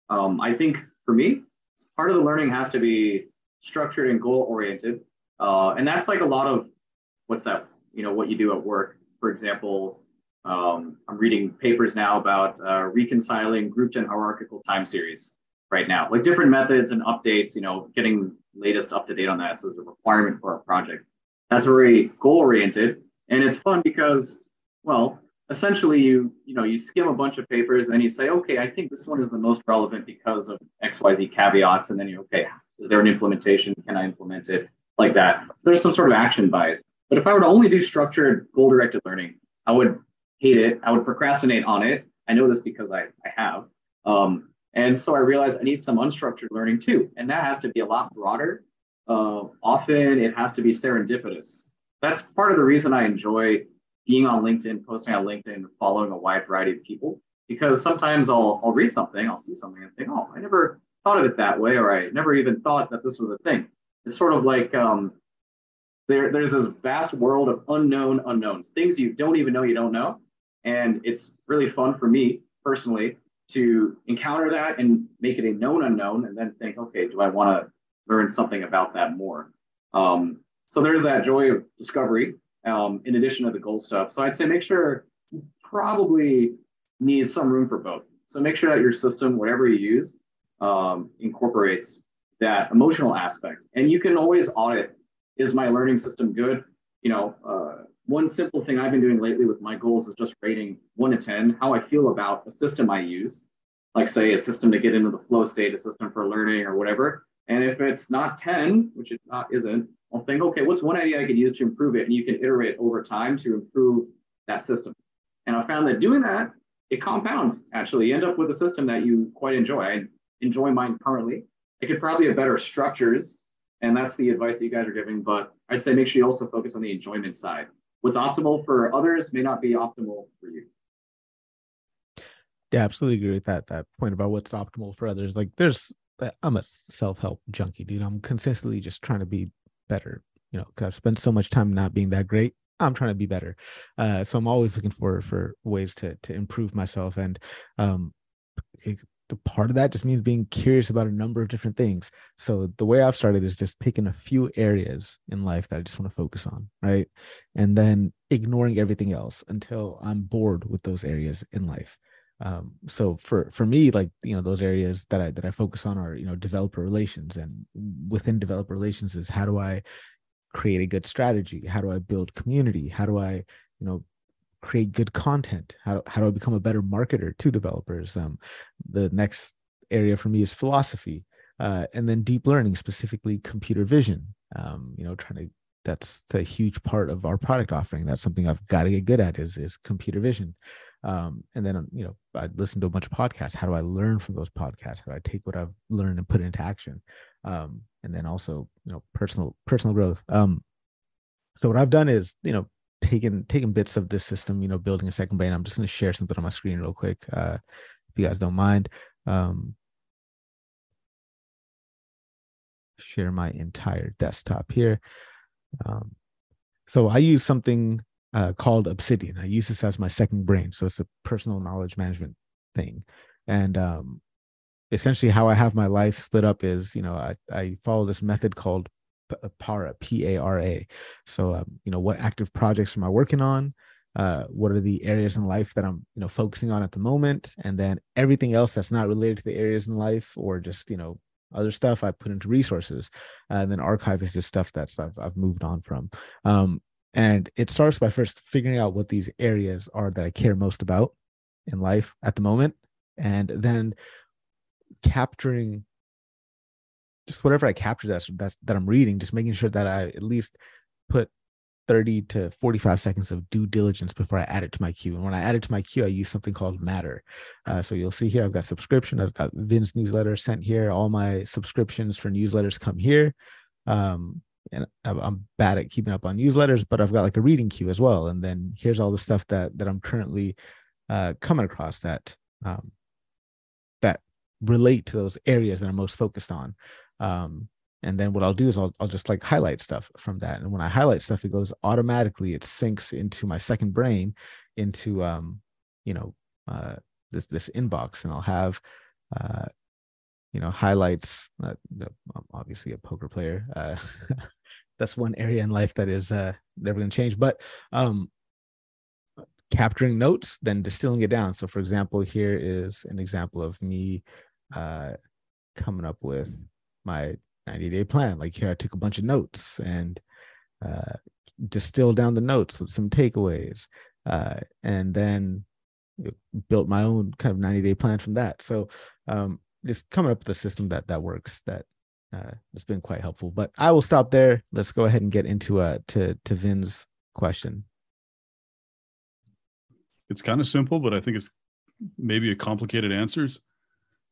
um, I think for me, part of the learning has to be structured and goal oriented, uh, and that's like a lot of what's that you know what you do at work. For example, um, I'm reading papers now about uh, reconciling grouped and hierarchical time series right now, like different methods and updates. You know, getting latest up to date on that. So a requirement for our project. That's very goal oriented, and it's fun because, well, essentially you you know you skim a bunch of papers and then you say, okay, I think this one is the most relevant because of X Y Z caveats, and then you okay, is there an implementation? Can I implement it like that? So there's some sort of action bias. But if I were to only do structured goal directed learning, I would hate it. I would procrastinate on it. I know this because I, I have. Um, and so I realized I need some unstructured learning too. And that has to be a lot broader. Uh, often it has to be serendipitous. That's part of the reason I enjoy being on LinkedIn, posting on LinkedIn, following a wide variety of people, because sometimes I'll, I'll read something, I'll see something and think, oh, I never thought of it that way, or I never even thought that this was a thing. It's sort of like um, there, there's this vast world of unknown unknowns, things you don't even know you don't know. And it's really fun for me personally to encounter that and make it a known unknown and then think, okay, do I want to learn something about that more? Um, so there's that joy of discovery um, in addition to the goal stuff. So I'd say make sure you probably need some room for both. So make sure that your system, whatever you use, um, incorporates that emotional aspect. And you can always audit, is my learning system good? You know, uh, one simple thing I've been doing lately with my goals is just rating one to 10, how I feel about a system I use, like say a system to get into the flow state, a system for learning or whatever. And if it's not 10, which it not isn't, I'll think, okay, what's one idea I could use to improve it? And you can iterate over time to improve that system. And I found that doing that, it compounds actually. You end up with a system that you quite enjoy. I enjoy mine currently. It could probably have better structures. And that's the advice that you guys are giving. But I'd say make sure you also focus on the enjoyment side what's optimal for others may not be optimal for you. Yeah, absolutely agree with that. That point about what's optimal for others. Like, there's, I'm a self help junkie, dude. I'm consistently just trying to be better. You know, because I've spent so much time not being that great. I'm trying to be better. Uh, so I'm always looking for for ways to to improve myself. And um, part of that just means being curious about a number of different things. So the way I've started is just picking a few areas in life that I just want to focus on, right? And then ignoring everything else until I'm bored with those areas in life. Um, so for for me, like you know, those areas that I that I focus on are you know developer relations, and within developer relations is how do I create a good strategy? How do I build community? How do I, you know, create good content? How, how do I become a better marketer to developers? Um, the next area for me is philosophy, uh, and then deep learning, specifically computer vision. Um, you know, trying to that's a huge part of our product offering. That's something I've got to get good at is is computer vision. Um, and then you know, I listen to a bunch of podcasts. How do I learn from those podcasts? How do I take what I've learned and put it into action? Um, and then also, you know, personal personal growth. Um, so what I've done is, you know, taken taken bits of this system, you know, building a second brain. I'm just going to share something on my screen real quick, uh, if you guys don't mind. Um, share my entire desktop here. Um, so I use something uh, called Obsidian. I use this as my second brain. So it's a personal knowledge management thing. And um, essentially, how I have my life split up is, you know, I, I follow this method called PARA, P A R A. So, um, you know, what active projects am I working on? Uh, what are the areas in life that I'm, you know, focusing on at the moment? And then everything else that's not related to the areas in life or just, you know, other stuff I put into resources. And then archive is just stuff that's I've, I've moved on from. Um, and it starts by first figuring out what these areas are that I care most about in life at the moment. And then capturing just whatever I capture that's that's that I'm reading, just making sure that I at least put 30 to 45 seconds of due diligence before I add it to my queue. And when I add it to my queue, I use something called Matter. Uh, so you'll see here, I've got subscription, I've got Vin's newsletter sent here. All my subscriptions for newsletters come here. Um, and I'm bad at keeping up on newsletters, but I've got like a reading queue as well. And then here's all the stuff that that I'm currently uh, coming across that um, that relate to those areas that I'm most focused on. Um, and then what I'll do is I'll, I'll just like highlight stuff from that. And when I highlight stuff, it goes automatically, it syncs into my second brain into, um, you know, uh, this, this inbox and I'll have, uh, you know, highlights, uh, I'm obviously a poker player. Uh, that's one area in life that is, uh, never going to change, but, um, capturing notes, then distilling it down. So for example, here is an example of me, uh, coming up with my 90 day plan. Like here, I took a bunch of notes and uh, distilled down the notes with some takeaways, uh, and then built my own kind of 90 day plan from that. So um, just coming up with a system that that works that uh, has been quite helpful. But I will stop there. Let's go ahead and get into uh to to Vin's question. It's kind of simple, but I think it's maybe a complicated answers.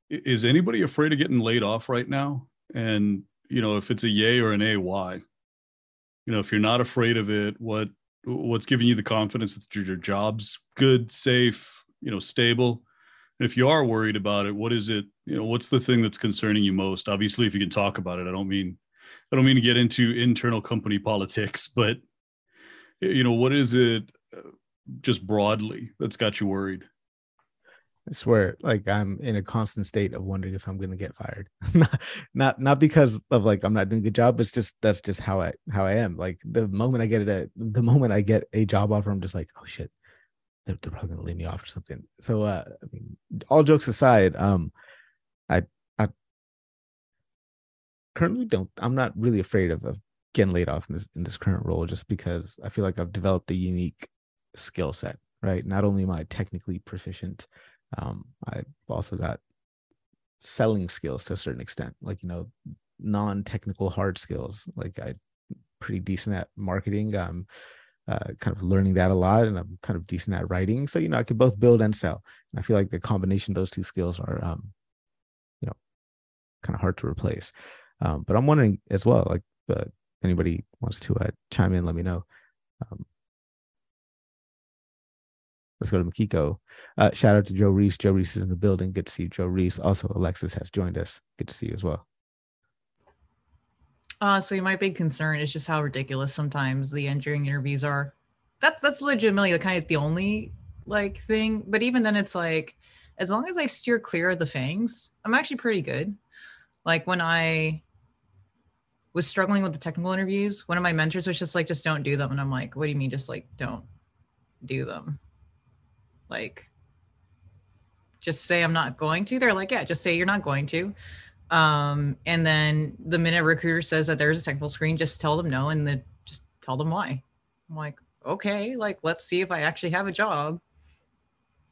Is anybody afraid of getting laid off right now? and you know if it's a yay or an a why you know if you're not afraid of it what what's giving you the confidence that your job's good safe you know stable and if you are worried about it what is it you know what's the thing that's concerning you most obviously if you can talk about it i don't mean i don't mean to get into internal company politics but you know what is it uh, just broadly that's got you worried I swear, like I'm in a constant state of wondering if I'm going to get fired. not, not not because of like I'm not doing a good job. It's just that's just how I how I am. Like the moment I get it, a, the moment I get a job offer, I'm just like, oh shit, they're, they're probably going to lay me off or something. So, uh, I mean, all jokes aside, um, I I currently don't. I'm not really afraid of, of getting laid off in this in this current role, just because I feel like I've developed a unique skill set. Right, not only am I technically proficient um, I've also got selling skills to a certain extent, like you know, non-technical hard skills. Like I pretty decent at marketing. I'm uh, kind of learning that a lot, and I'm kind of decent at writing. So you know, I can both build and sell. And I feel like the combination of those two skills are, um, kind of hard to replace. Um, but I'm wondering as well, like, uh, anybody wants to uh, chime in, let me know. Um, Let's go to Mikiko. Uh, shout out to Joe Reis. Joe Reis is in the building. Good to see you, Joe Reis. Also, Alexis has joined us. Good to see you as well. Uh, so my big concern is just how ridiculous sometimes the engineering interviews are. That's that's legitimately the kind of the only like thing. But even then, it's like as long as I steer clear of the FAANGs, I'm actually pretty good. Like when I was struggling with the technical interviews, one of my mentors was just like, just don't do them. And I'm like, what do you mean? Just like don't do them like just say i'm not going to they're like yeah just say you're not going to um, and then the minute recruiter says that there's a technical screen just tell them no and the just tell them why. I'm like, okay, like let's see if I actually have a job.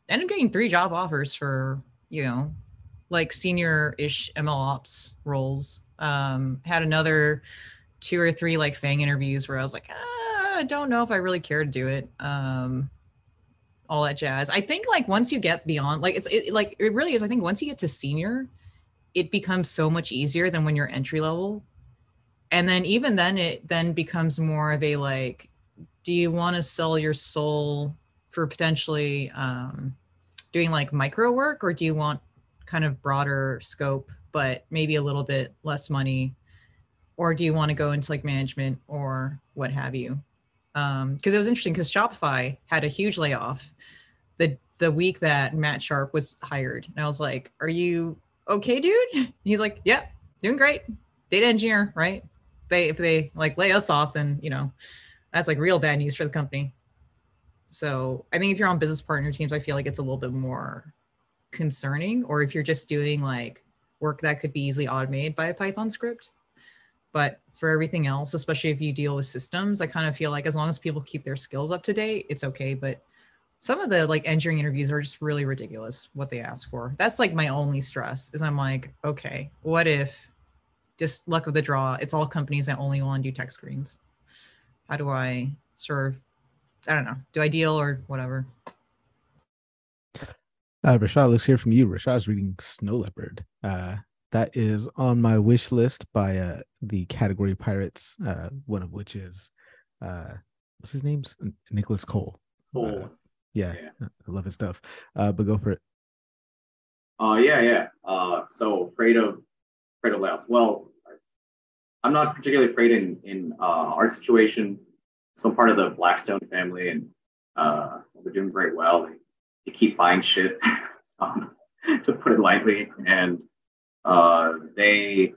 Ended up getting three job offers for, you know, like senior-ish ML ops roles. Um, had another two or three like FAANG interviews where I was like, ah, I don't know if I really care to do it. Um, all that jazz. I think like once you get beyond, like it's it, like it really is. I think once you get to senior, it becomes so much easier than when you're entry level. And then even then, it then becomes more of a like, do you want to sell your soul for potentially um, doing like micro work, or do you want kind of broader scope, but maybe a little bit less money? Or do you want to go into like management or what have you? because um, it was interesting because Shopify had a huge layoff the the week that Matt Sharp was hired, and I was like, "Are you okay, dude?" He's like, "Yeah, doing great. Data engineer, right? They if they like lay us off, then you know that's like real bad news for the company." So I think if you're on business partner teams, I feel like it's a little bit more concerning, or if you're just doing like work that could be easily automated by a Python script. But for everything else, especially if you deal with systems, I kind of feel like as long as people keep their skills up to date, it's okay. But some of the like engineering interviews are just really ridiculous what they ask for. That's like my only stress is I'm like, okay, what if just luck of the draw, it's all companies that only want to do tech screens. How do I serve? I don't know. Do I deal or whatever? Uh, Rashad, let's hear from you. Rashad's reading Snow Leopard. Uh, that is on my wish list by uh, the category pirates, uh, one of which is uh, what's his name? Nicholas Cole. Cole. Uh, yeah, yeah, I love his stuff. Uh, but go for it. Uh, yeah, yeah. Uh, so afraid of afraid of layouts. Well, I'm not particularly afraid in in uh, our situation. So I'm part of the Blackstone family, and uh, we're doing very well. They, they keep buying shit, to put it lightly, and uh, they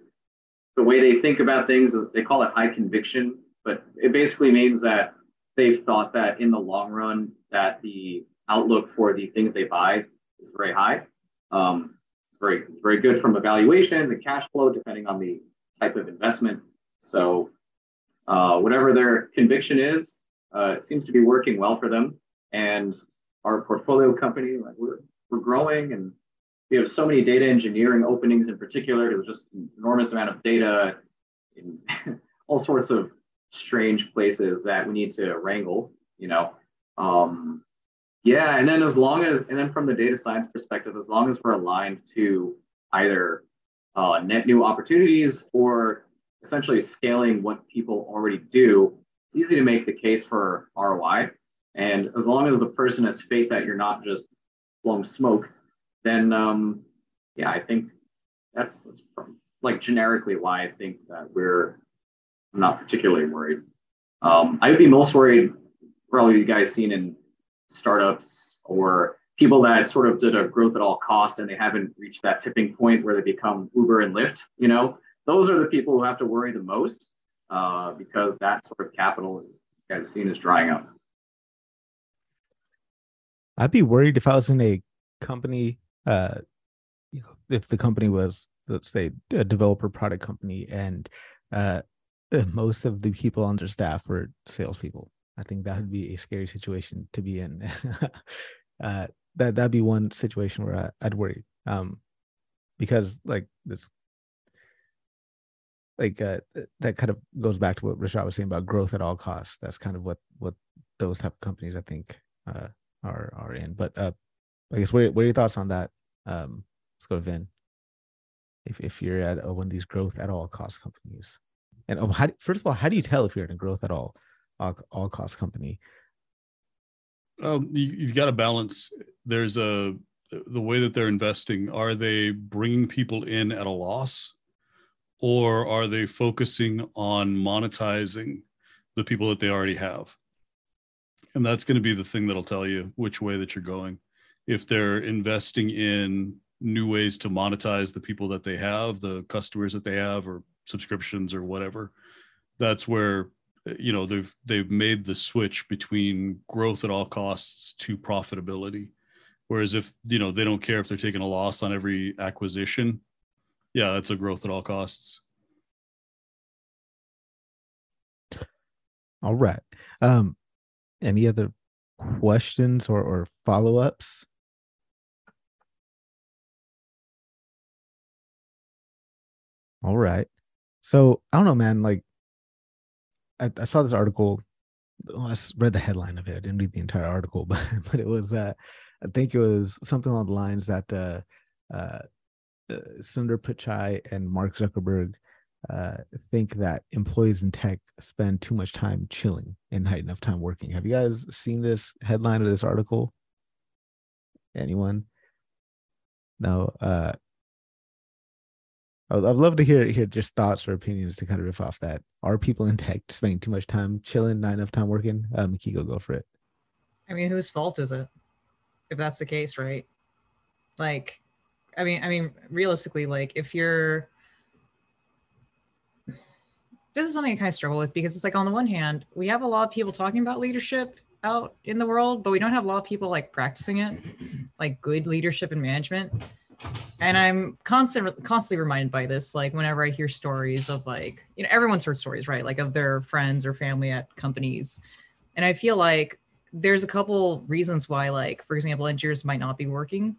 the way they think about things they call it high conviction, but it basically means that they've thought that in the long run that the outlook for the things they buy is very high. Um, it's very very good from evaluations and cash flow, depending on the type of investment. So uh, whatever their conviction is, uh, it seems to be working well for them. And our portfolio company, like we're we're growing and we have so many data engineering openings in particular. There's just an enormous amount of data in all sorts of strange places that we need to wrangle, you know. Um, yeah, and then as long as, and then from the data science perspective, as long as we're aligned to either uh, net new opportunities or essentially scaling what people already do, it's easy to make the case for ROI. And as long as the person has faith that you're not just blowing smoke, then um, yeah, I think that's, that's like generically why I think that we're not particularly worried. Um, I would be most worried, probably you guys seen in startups or people that sort of did a growth at all cost and they haven't reached that tipping point where they become Uber and Lyft. You know, those are the people who have to worry the most uh, because that sort of capital you guys have seen is drying up. I'd be worried if I was in a company uh, you know, if the company was, let's say, a developer product company, and uh, most of the people on their staff were salespeople, I think that would be a scary situation to be in. uh, that that'd be one situation where I, would worry, um, because like this, like uh, that kind of goes back to what Rashad was saying about growth at all costs. That's kind of what what those type of companies I think uh, are are in. But uh, I guess what, what are your thoughts on that? Um, let's go to Vin. If if you're at one of these growth at all cost companies, and oh, how, first of all, how do you tell if you're in a growth at all all, all cost company? Um, you, you've got to balance. There's a the way that they're investing. Are they bringing people in at a loss, or are they focusing on monetizing the people that they already have? And that's going to be the thing that'll tell you which way that you're going if they're investing in new ways to monetize the people that they have, the customers that they have, or subscriptions or whatever, that's where you know they've they've made the switch between growth at all costs to profitability. Whereas if you know they don't care if they're taking a loss on every acquisition, yeah, that's a growth at all costs. All right. Um, any other questions or, or follow ups? All right. So I don't know, man. Like, I, I saw this article. Well, I read the headline of it. I didn't read the entire article, but but it was uh, I think it was something along the lines that uh, uh, uh Sundar Pichai and Mark Zuckerberg uh, think that employees in tech spend too much time chilling and not enough time working. Have you guys seen this headline of this article? Anyone? No. Uh, I'd love to hear hear just thoughts or opinions to kind of riff off that. Are people in tech spending too much time chilling, not enough time working? Um, Kiko, go for it. I mean, whose fault is it? If that's the case, right? Like, I mean, I mean, realistically, like if you're this is something I kind of struggle with because it's like on the one hand, we have a lot of people talking about leadership out in the world, but we don't have a lot of people like practicing it, like good leadership and management. And I'm constant, constantly reminded by this, like whenever I hear stories of like, you know, everyone's heard stories, right? Like of their friends or family at companies. And I feel like there's a couple reasons why, like, for example, engineers might not be working.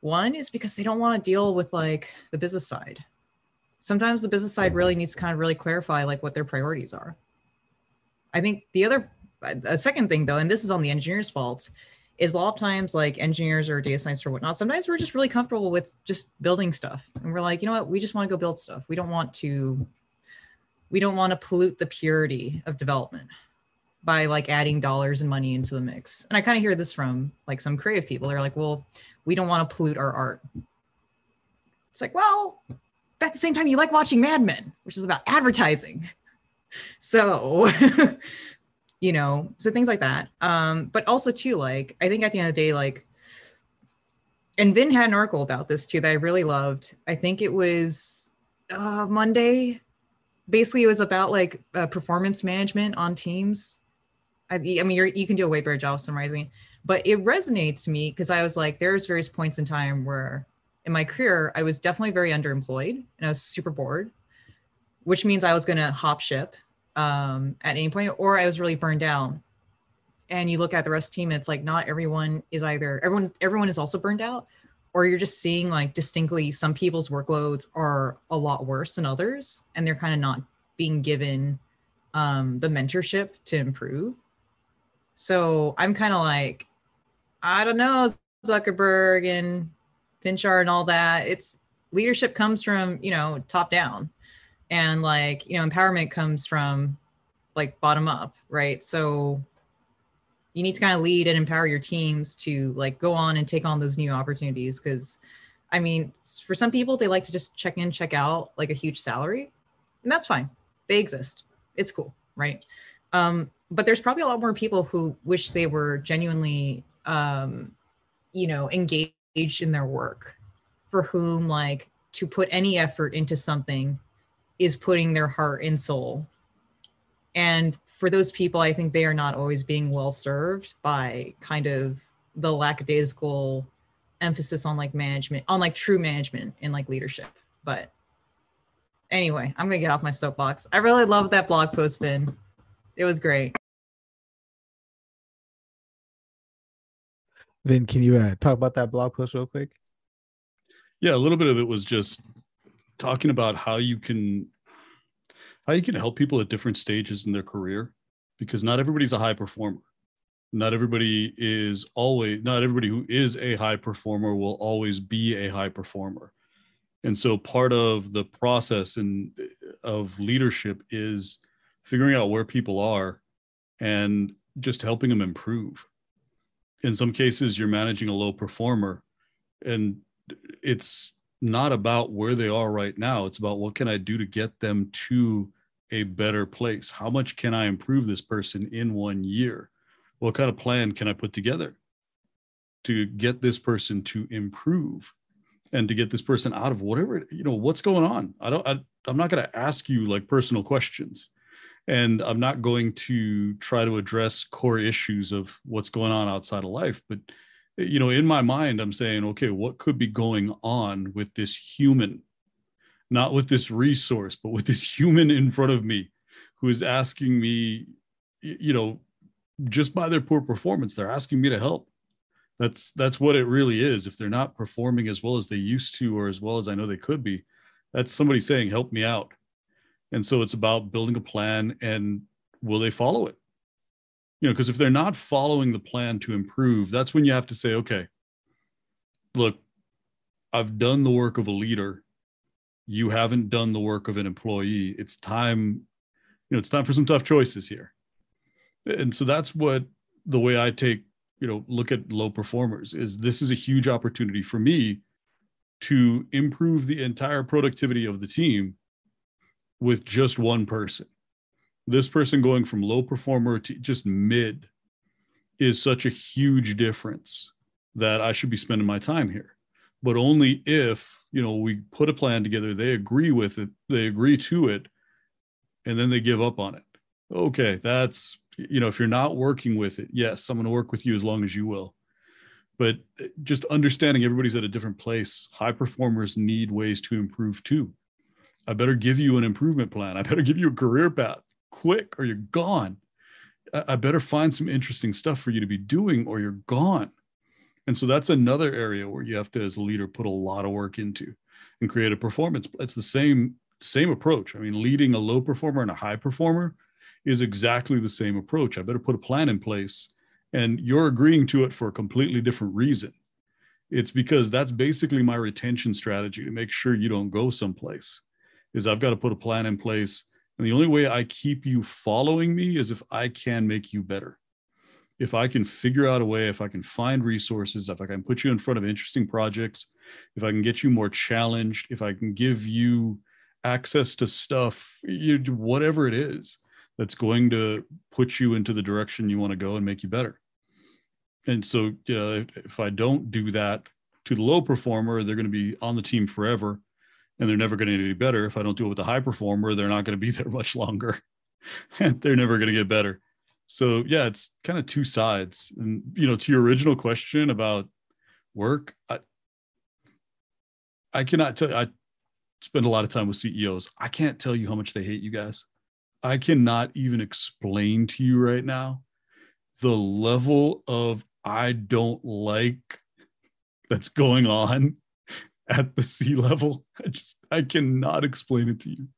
One is because they don't want to deal with like the business side sometimes the business side really needs to kind of really clarify like what their priorities are. I think the other a second thing though, and this is on the engineer's fault, is a lot of times like engineers or data science or whatnot, sometimes we're just really comfortable with just building stuff. And we're like, you know what, we just want to go build stuff. We don't want to we don't want to pollute the purity of development by like adding dollars and money into the mix. And I kind of hear this from like some creative people. They're like, well, we don't want to pollute our art. It's like, well, at the same time, you like watching Mad Men, which is about advertising. So, you know, so things like that. Um, but also too, like I think at the end of the day, like, and Vin had an article about this too that I really loved. I think it was uh, Monday. Basically, it was about like uh, performance management on teams. I, I mean, you can do a way better job summarizing, but it resonates to me because I was like, there's various points in time where in my career, I was definitely very underemployed and I was super bored, which means I was going to hop ship um, at any point, or I was really burned out. And you look at the rest of the team, it's like not everyone is either everyone everyone is also burned out, or you're just seeing like distinctly some people's workloads are a lot worse than others, and they're kind of not being given um, the mentorship to improve. So I'm kind of like, I don't know, Zuckerberg and Pinchar and all that. It's leadership comes from, you know, top down. And like, you know, empowerment comes from like bottom up, right? So you need to kind of lead and empower your teams to like go on and take on those new opportunities because I mean, for some people they like to just check in, check out like a huge salary. And that's fine. They exist. It's cool, right? Um, but there's probably a lot more people who wish they were genuinely um, you know, engaged engaged in their work for whom like to put any effort into something is putting their heart and soul. And for those people i think they are not always being well served by kind of the lackadaisical emphasis on like management on like true management and like leadership. But anyway i'm gonna get off my soapbox. I really love that blog post Vin it was great Then can you uh, talk about that blog post real quick? Yeah, a little bit of it was just talking about how you can how you can help people at different stages in their career because not everybody's a high performer. Not everybody is always not everybody who is a high performer will always be a high performer. And so part of the process and of leadership is figuring out where people are and just helping them improve in some cases you're managing a low performer and it's not about where they are right now. It's about what can i do to get them to a better place? How much can i improve this person in one year? What kind of plan can i put together to get this person to improve and to get this person out of whatever you know what's going on? I don't I, i'm not going to ask you like personal questions and i'm not going to try to address core issues of what's going on outside of life but you know in my mind i'm saying okay what could be going on with this human not with this resource but with this human in front of me who is asking me you know, just by their poor performance, they're asking me to help. That's that's what it really is. If they're not performing as well as they used to, or as well as I know they could be, that's somebody saying, "Help me out." And so it's about building a plan and will they follow it? You know, because if they're not following the plan to improve, that's when you have to say, okay, look, I've done the work of a leader. You haven't done the work of an employee. It's time, you know, it's time for some tough choices here. And so that's what the way I take, you know, look at low performers is this is a huge opportunity for me to improve the entire productivity of the team with just one person. This person going from low performer to just mid is such a huge difference that I should be spending my time here. But only if, you know, we put a plan together, they agree with it, they agree to it, and then they give up on it. Okay, that's, you know, if you're not working with it, yes, I'm going to work with you as long as you will. But just understanding everybody's at a different place, high performers need ways to improve too. I better give you an improvement plan. I better give you a career path quick or you're gone. I better find some interesting stuff for you to be doing or you're gone. And so that's another area where you have to, as a leader, put a lot of work into and create a performance. It's the same same approach. I mean, leading a low performer and a high performer is exactly the same approach. I better put a plan in place, and you're agreeing to it for a completely different reason. It's because that's basically my retention strategy to make sure you don't go someplace. Is I've got to put a plan in place, and the only way I keep you following me is if I can make you better. If I can figure out a way, if I can find resources, if I can put you in front of interesting projects, if I can get you more challenged, if I can give you access to stuff, you, whatever it is that's going to put you into the direction you want to go and make you better. And so, know, if I don't do that to the low performer, they're going to be on the team forever and they're never going to get any better. If I don't do it with a high performer, they're not going to be there much longer. They're never going to get better. So yeah it's kind of two sides. And you know to your original question about work i i cannot tell i spend a lot of time with ceos i can't tell you how much they hate you guys. I cannot even explain to you right now the level of i don't like that's going on at the C level i just i cannot explain it to you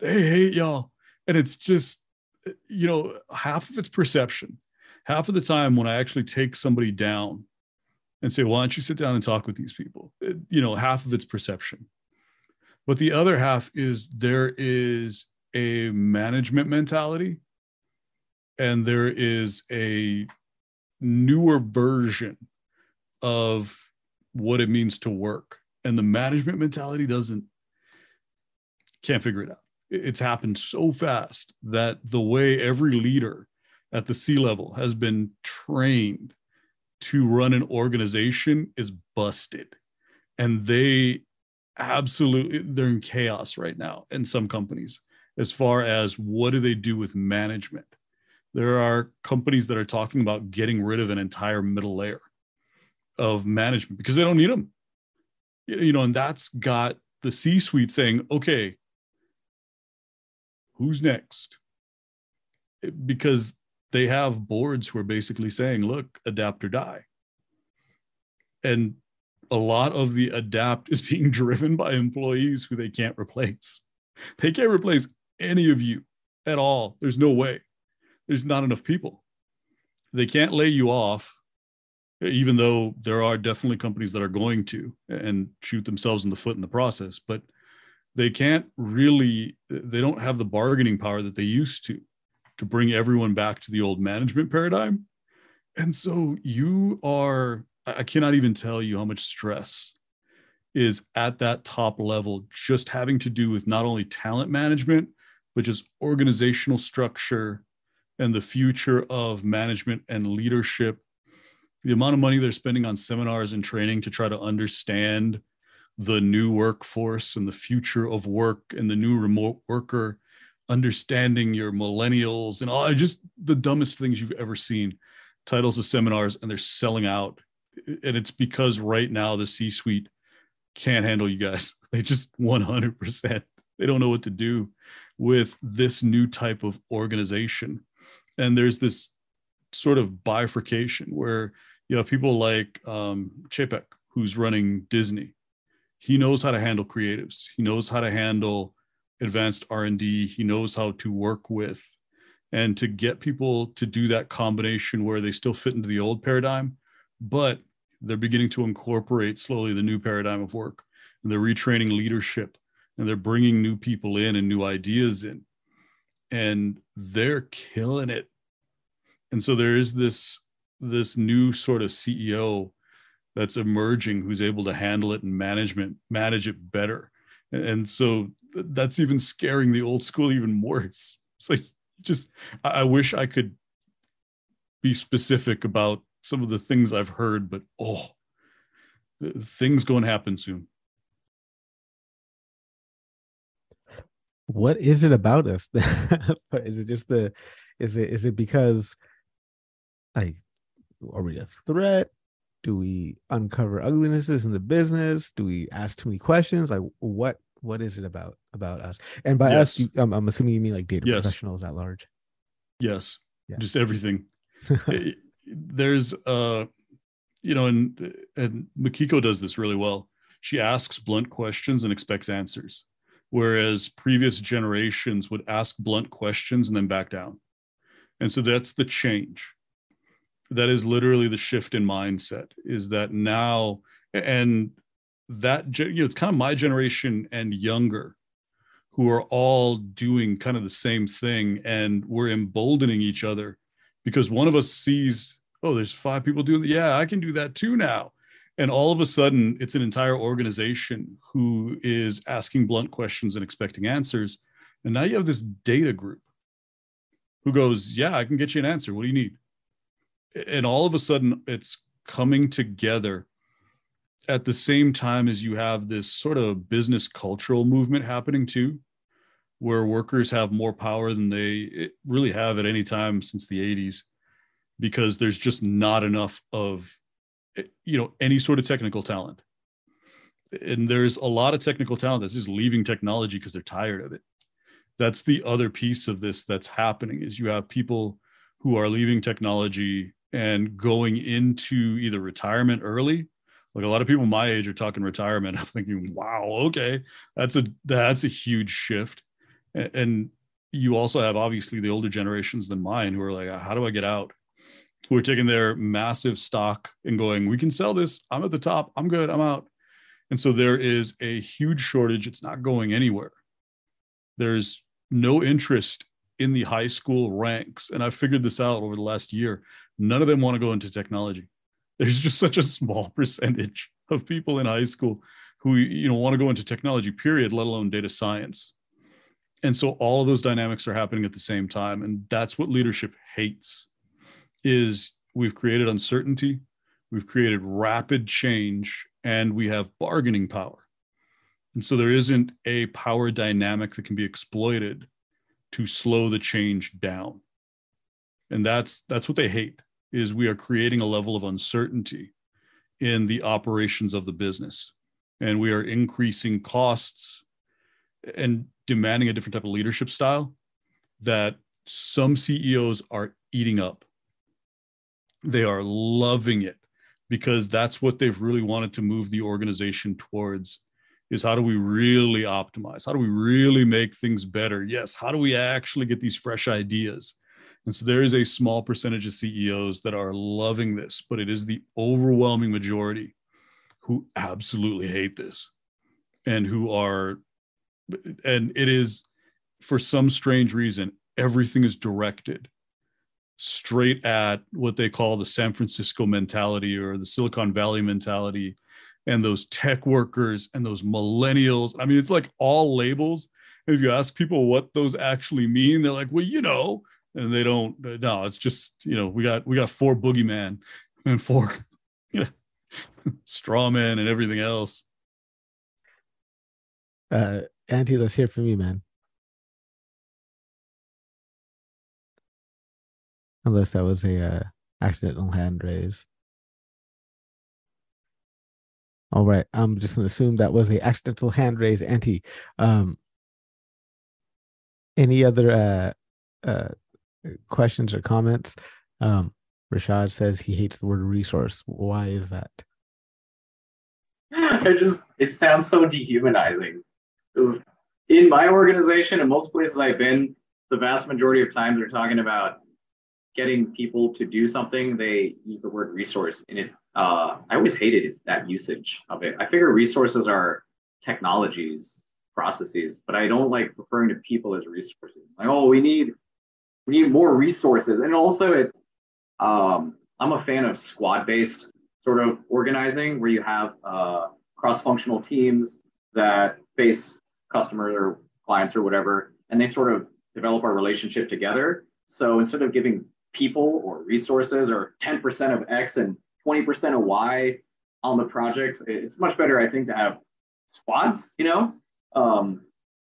they hate y'all and it's just you know, half of it's perception. Half of the time, when I actually take somebody down and say, why don't you sit down and talk with these people? It, you know, half of it's perception. But the other half is there is a management mentality and there is a newer version of what it means to work. And the management mentality doesn't, can't figure it out it's happened so fast that the way every leader at the C level has been trained to run an organization is busted. And they absolutely they're in chaos right now in some companies as far as what do they do with management. There are companies that are talking about getting rid of an entire middle layer of management because they don't need them. You know, and that's got the C suite saying, okay, who's next? Because they have boards who are basically saying, look, adapt or die. And a lot of the adapt is being driven by employees who they can't replace. They can't replace any of you at all. There's no way. There's not enough people. They can't lay you off, even though there are definitely companies that are going to and shoot themselves in the foot in the process. But they can't really they don't have the bargaining power that they used to to bring everyone back to the old management paradigm and so you are i cannot even tell you how much stress is at that top level just having to do with not only talent management but just organizational structure and the future of management and leadership the amount of money they're spending on seminars and training to try to understand the new workforce and the future of work and the new remote worker, understanding your millennials and all just the dumbest things you've ever seen. Titles of seminars, and they're selling out. And it's because right now the C suite can't handle you guys. They just 100%. They don't know what to do with this new type of organization. and there's this sort of bifurcation where you have people like um, Chapek, who's running Disney. He knows how to handle creatives. He knows how to handle advanced R&D. He knows how to work with and to get people to do that combination where they still fit into the old paradigm, but they're beginning to incorporate slowly the new paradigm of work and they're retraining leadership and they're bringing new people in and new ideas in and they're killing it and so there is this this new sort of ceo that's emerging who's able to handle it and management manage it better. And so that's even scaring the old school even worse it's like just i wish i could be specific about some of the things i've heard but oh things going to happen soon. What is it about us? Is it just the is it is it because like are we a threat do we uncover uglinesses in the business do we ask too many questions like what what is it about about us and by yes. us you, I'm, I'm assuming you mean like data yes. professionals at large yes yeah. just everything there's uh you know and and Mikiko does this really well she asks blunt questions and expects answers whereas previous generations would ask blunt questions and then back down. And so that's the change. That is literally the shift in mindset is that now, and that, you know, it's kind of my generation and younger who are all doing kind of the same thing and we're emboldening each other because one of us sees, oh, there's five people doing, yeah, I can do that too now. And all of a sudden it's an entire organization who is asking blunt questions and expecting answers. And now you have this data group who goes yeah i can get you an answer. What do you need and all of a sudden it's coming together at the same time as you have this sort of business cultural movement happening too where workers have more power than they eh, really have at any time since the 80s because there's just not enough of eh, you know any sort of technical talent. And there's a lot of technical talent that's just leaving technology because they're tired of it. That's the other piece of this that's happening is you have people who are leaving technology and going into either retirement early like a lot of people my age are talking retirement i'm thinking wow okay that's a that's a huge shift and you also have obviously the older generations than mine who are like how do i get out who are taking their massive stock and going, we can sell this. I'm at the top. I'm good. I'm out. And so there is a huge shortage. It's not going anywhere. There's no interest in the high school ranks. And I figured this out over the last year. None of them want to go into technology. There's just such a small percentage of people in high school who you know want to go into technology, period, let alone data science. And so all of those dynamics are happening at the same time. And that's what leadership hates is we've created uncertainty, we've created rapid change, and we have bargaining power. And so there isn't a power dynamic that can be exploited to slow the change down. And that's that's what they hate is we are creating a level of uncertainty in the operations of the business. And we are increasing costs and demanding a different type of leadership style that some CEOs are eating up. They are loving it because that's what they've really wanted to move the organization towards is how do we really optimize? How do we really make things better? Yes how do we actually get these fresh ideas and so there is a small percentage of ceos that are loving this but it is the overwhelming majority who absolutely hate this and who are and it is for some strange reason everything is directed straight at what they call the San Francisco mentality or the Silicon Valley mentality and those tech workers and those millennials. I mean, it's like all labels. if you ask people what those actually mean, they're like, well, you know, and they don't no, it's just, you know, we got we got four boogeyman and four, you know, straw men and everything else. Uh Auntie, let's hear from you, man. unless that was a uh, accidental hand raise. All right, I'm just gonna assume that was a accidental hand raise, Auntie. Um, any other uh, uh, questions or comments. Um, Rashad says he hates the word resource. Why is that? It just it sounds so dehumanizing. In my organization and most places I've been, the vast majority of times they're talking about getting people to do something. They use the word resource, and it. Uh, I always hated it, that usage of it. I figure resources are technologies, processes, but I don't like referring to people as resources. Like, oh, we need we need more resources, and also it. Um, I'm a fan of squad-based sort of organizing where you have uh, cross-functional teams that face customers or clients or whatever, and they sort of develop our relationship together. So instead of giving people or resources or 10% of X and 20% of Y on the project, it's much better, I think, to have squads, you know? Um,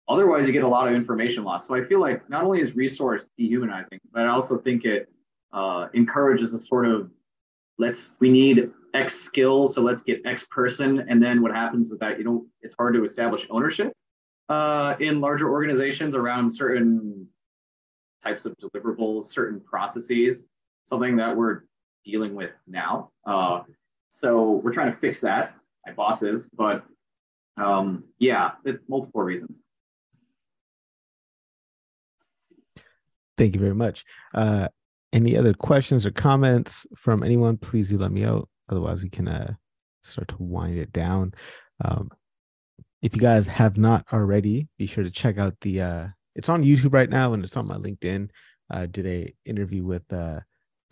otherwise, you get a lot of information loss. So I feel like not only is resource dehumanizing, but I also think it uh, encourages a sort of let's we need X skill, so let's get X person, and then what happens is that you know it's hard to establish ownership uh, in larger organizations around certain types of deliverables, certain processes, something that we're dealing with now. Uh, so we're trying to fix that. My boss is, but um, yeah, it's multiple reasons. Thank you very much. Uh, any other questions or comments from anyone? Please do let me know. Otherwise, we can uh, start to wind it down. Um, if you guys have not already, be sure to check out the. Uh, it's on YouTube right now, and it's on my LinkedIn. I did a interview with uh,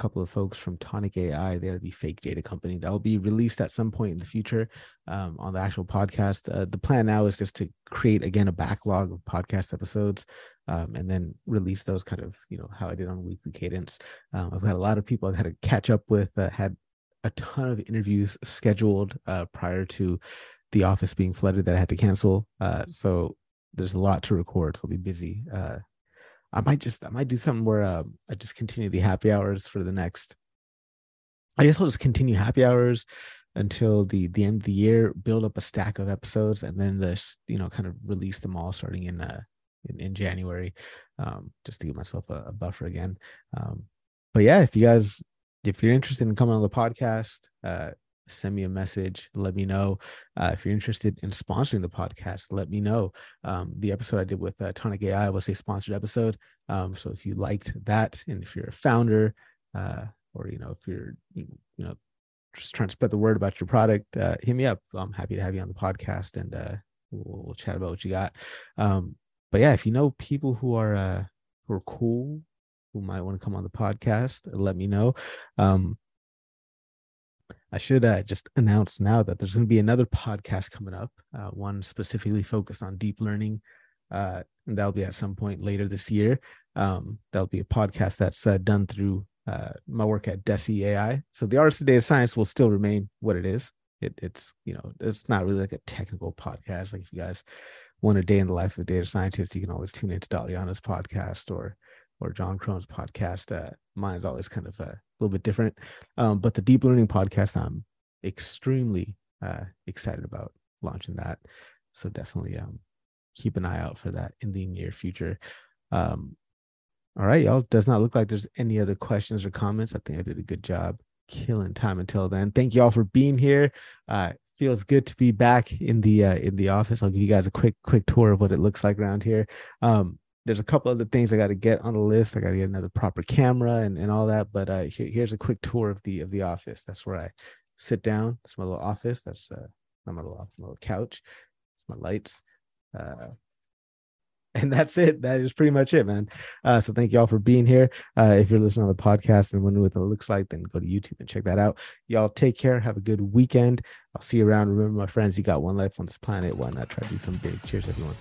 couple of folks from Tonic AI. They're the fake data company that will be released at some point in the future um, on the actual podcast. Uh, the plan now is just to create again a backlog of podcast episodes um, and then release those kind of you know how I did on weekly cadence. Um, I've had a lot of people I've had to catch up with. Uh, had a ton of interviews scheduled uh, prior to the office being flooded that I had to cancel. Uh, so there's a lot to record. So I'll be busy. Uh, I might just I might do something where um, I just continue the happy hours for the next. I guess I'll just continue happy hours until the the end of the year, build up a stack of episodes, and then this you know kind of release them all starting in uh in, in January, um, just to give myself a, a buffer again. Um, but yeah, if you guys if you're interested in coming on the podcast, uh, send me a message let me know uh, if you're interested in sponsoring the podcast let me know. Um, the episode i did with uh, tonic ai was a sponsored episode. Um, so if you liked that and if you're a founder uh, or you know if you're you know just trying to spread the word about your product uh, hit me up. I'm happy to have you on the podcast and uh, we'll, we'll, chat about what you got. Um, but yeah if you know people who are uh, who are cool who might want to come on the podcast let me know. Um, I should uh, just announce now that there's going to be another podcast coming up, uh, one specifically focused on deep learning. Uh, and that'll be at some point later this year. Um, that'll be a podcast that's uh, done through uh, my work at Deci AI. So the artist of data science will still remain what it is. It, it's you know it's not really like a technical podcast. Like if you guys want a day in the life of a data scientist, you can always tune into Daliana's podcast or or Jon Krohn's podcast. Uh, mine's always kind of a little bit different. Um, but the deep learning podcast, I'm extremely uh, excited about launching that. So definitely um, keep an eye out for that in the near future. Um, all right, y'all. Does not look like there's any other questions or comments. I think I did a good job killing time until then. Thank you all for being here. Uh, feels good to be back in the uh, in the office. I'll give you guys a quick quick tour of what it looks like around here. Um, there's a couple other things I got to get on the list. I got to get another proper camera and, and all that. But uh, here, here's a quick tour of the of the office. That's where I sit down. That's my little office. That's uh, my little, my little couch. It's my lights. Uh, and that's it. That is pretty much it, man. Uh, so thank you all for being here. Uh, if you're listening on the podcast and wondering what it looks like, then go to YouTube and check that out. Y'all take care. Have a good weekend. I'll see you around. Remember, my friends, you got one life on this planet. Why not try to do some big? Cheers, everyone.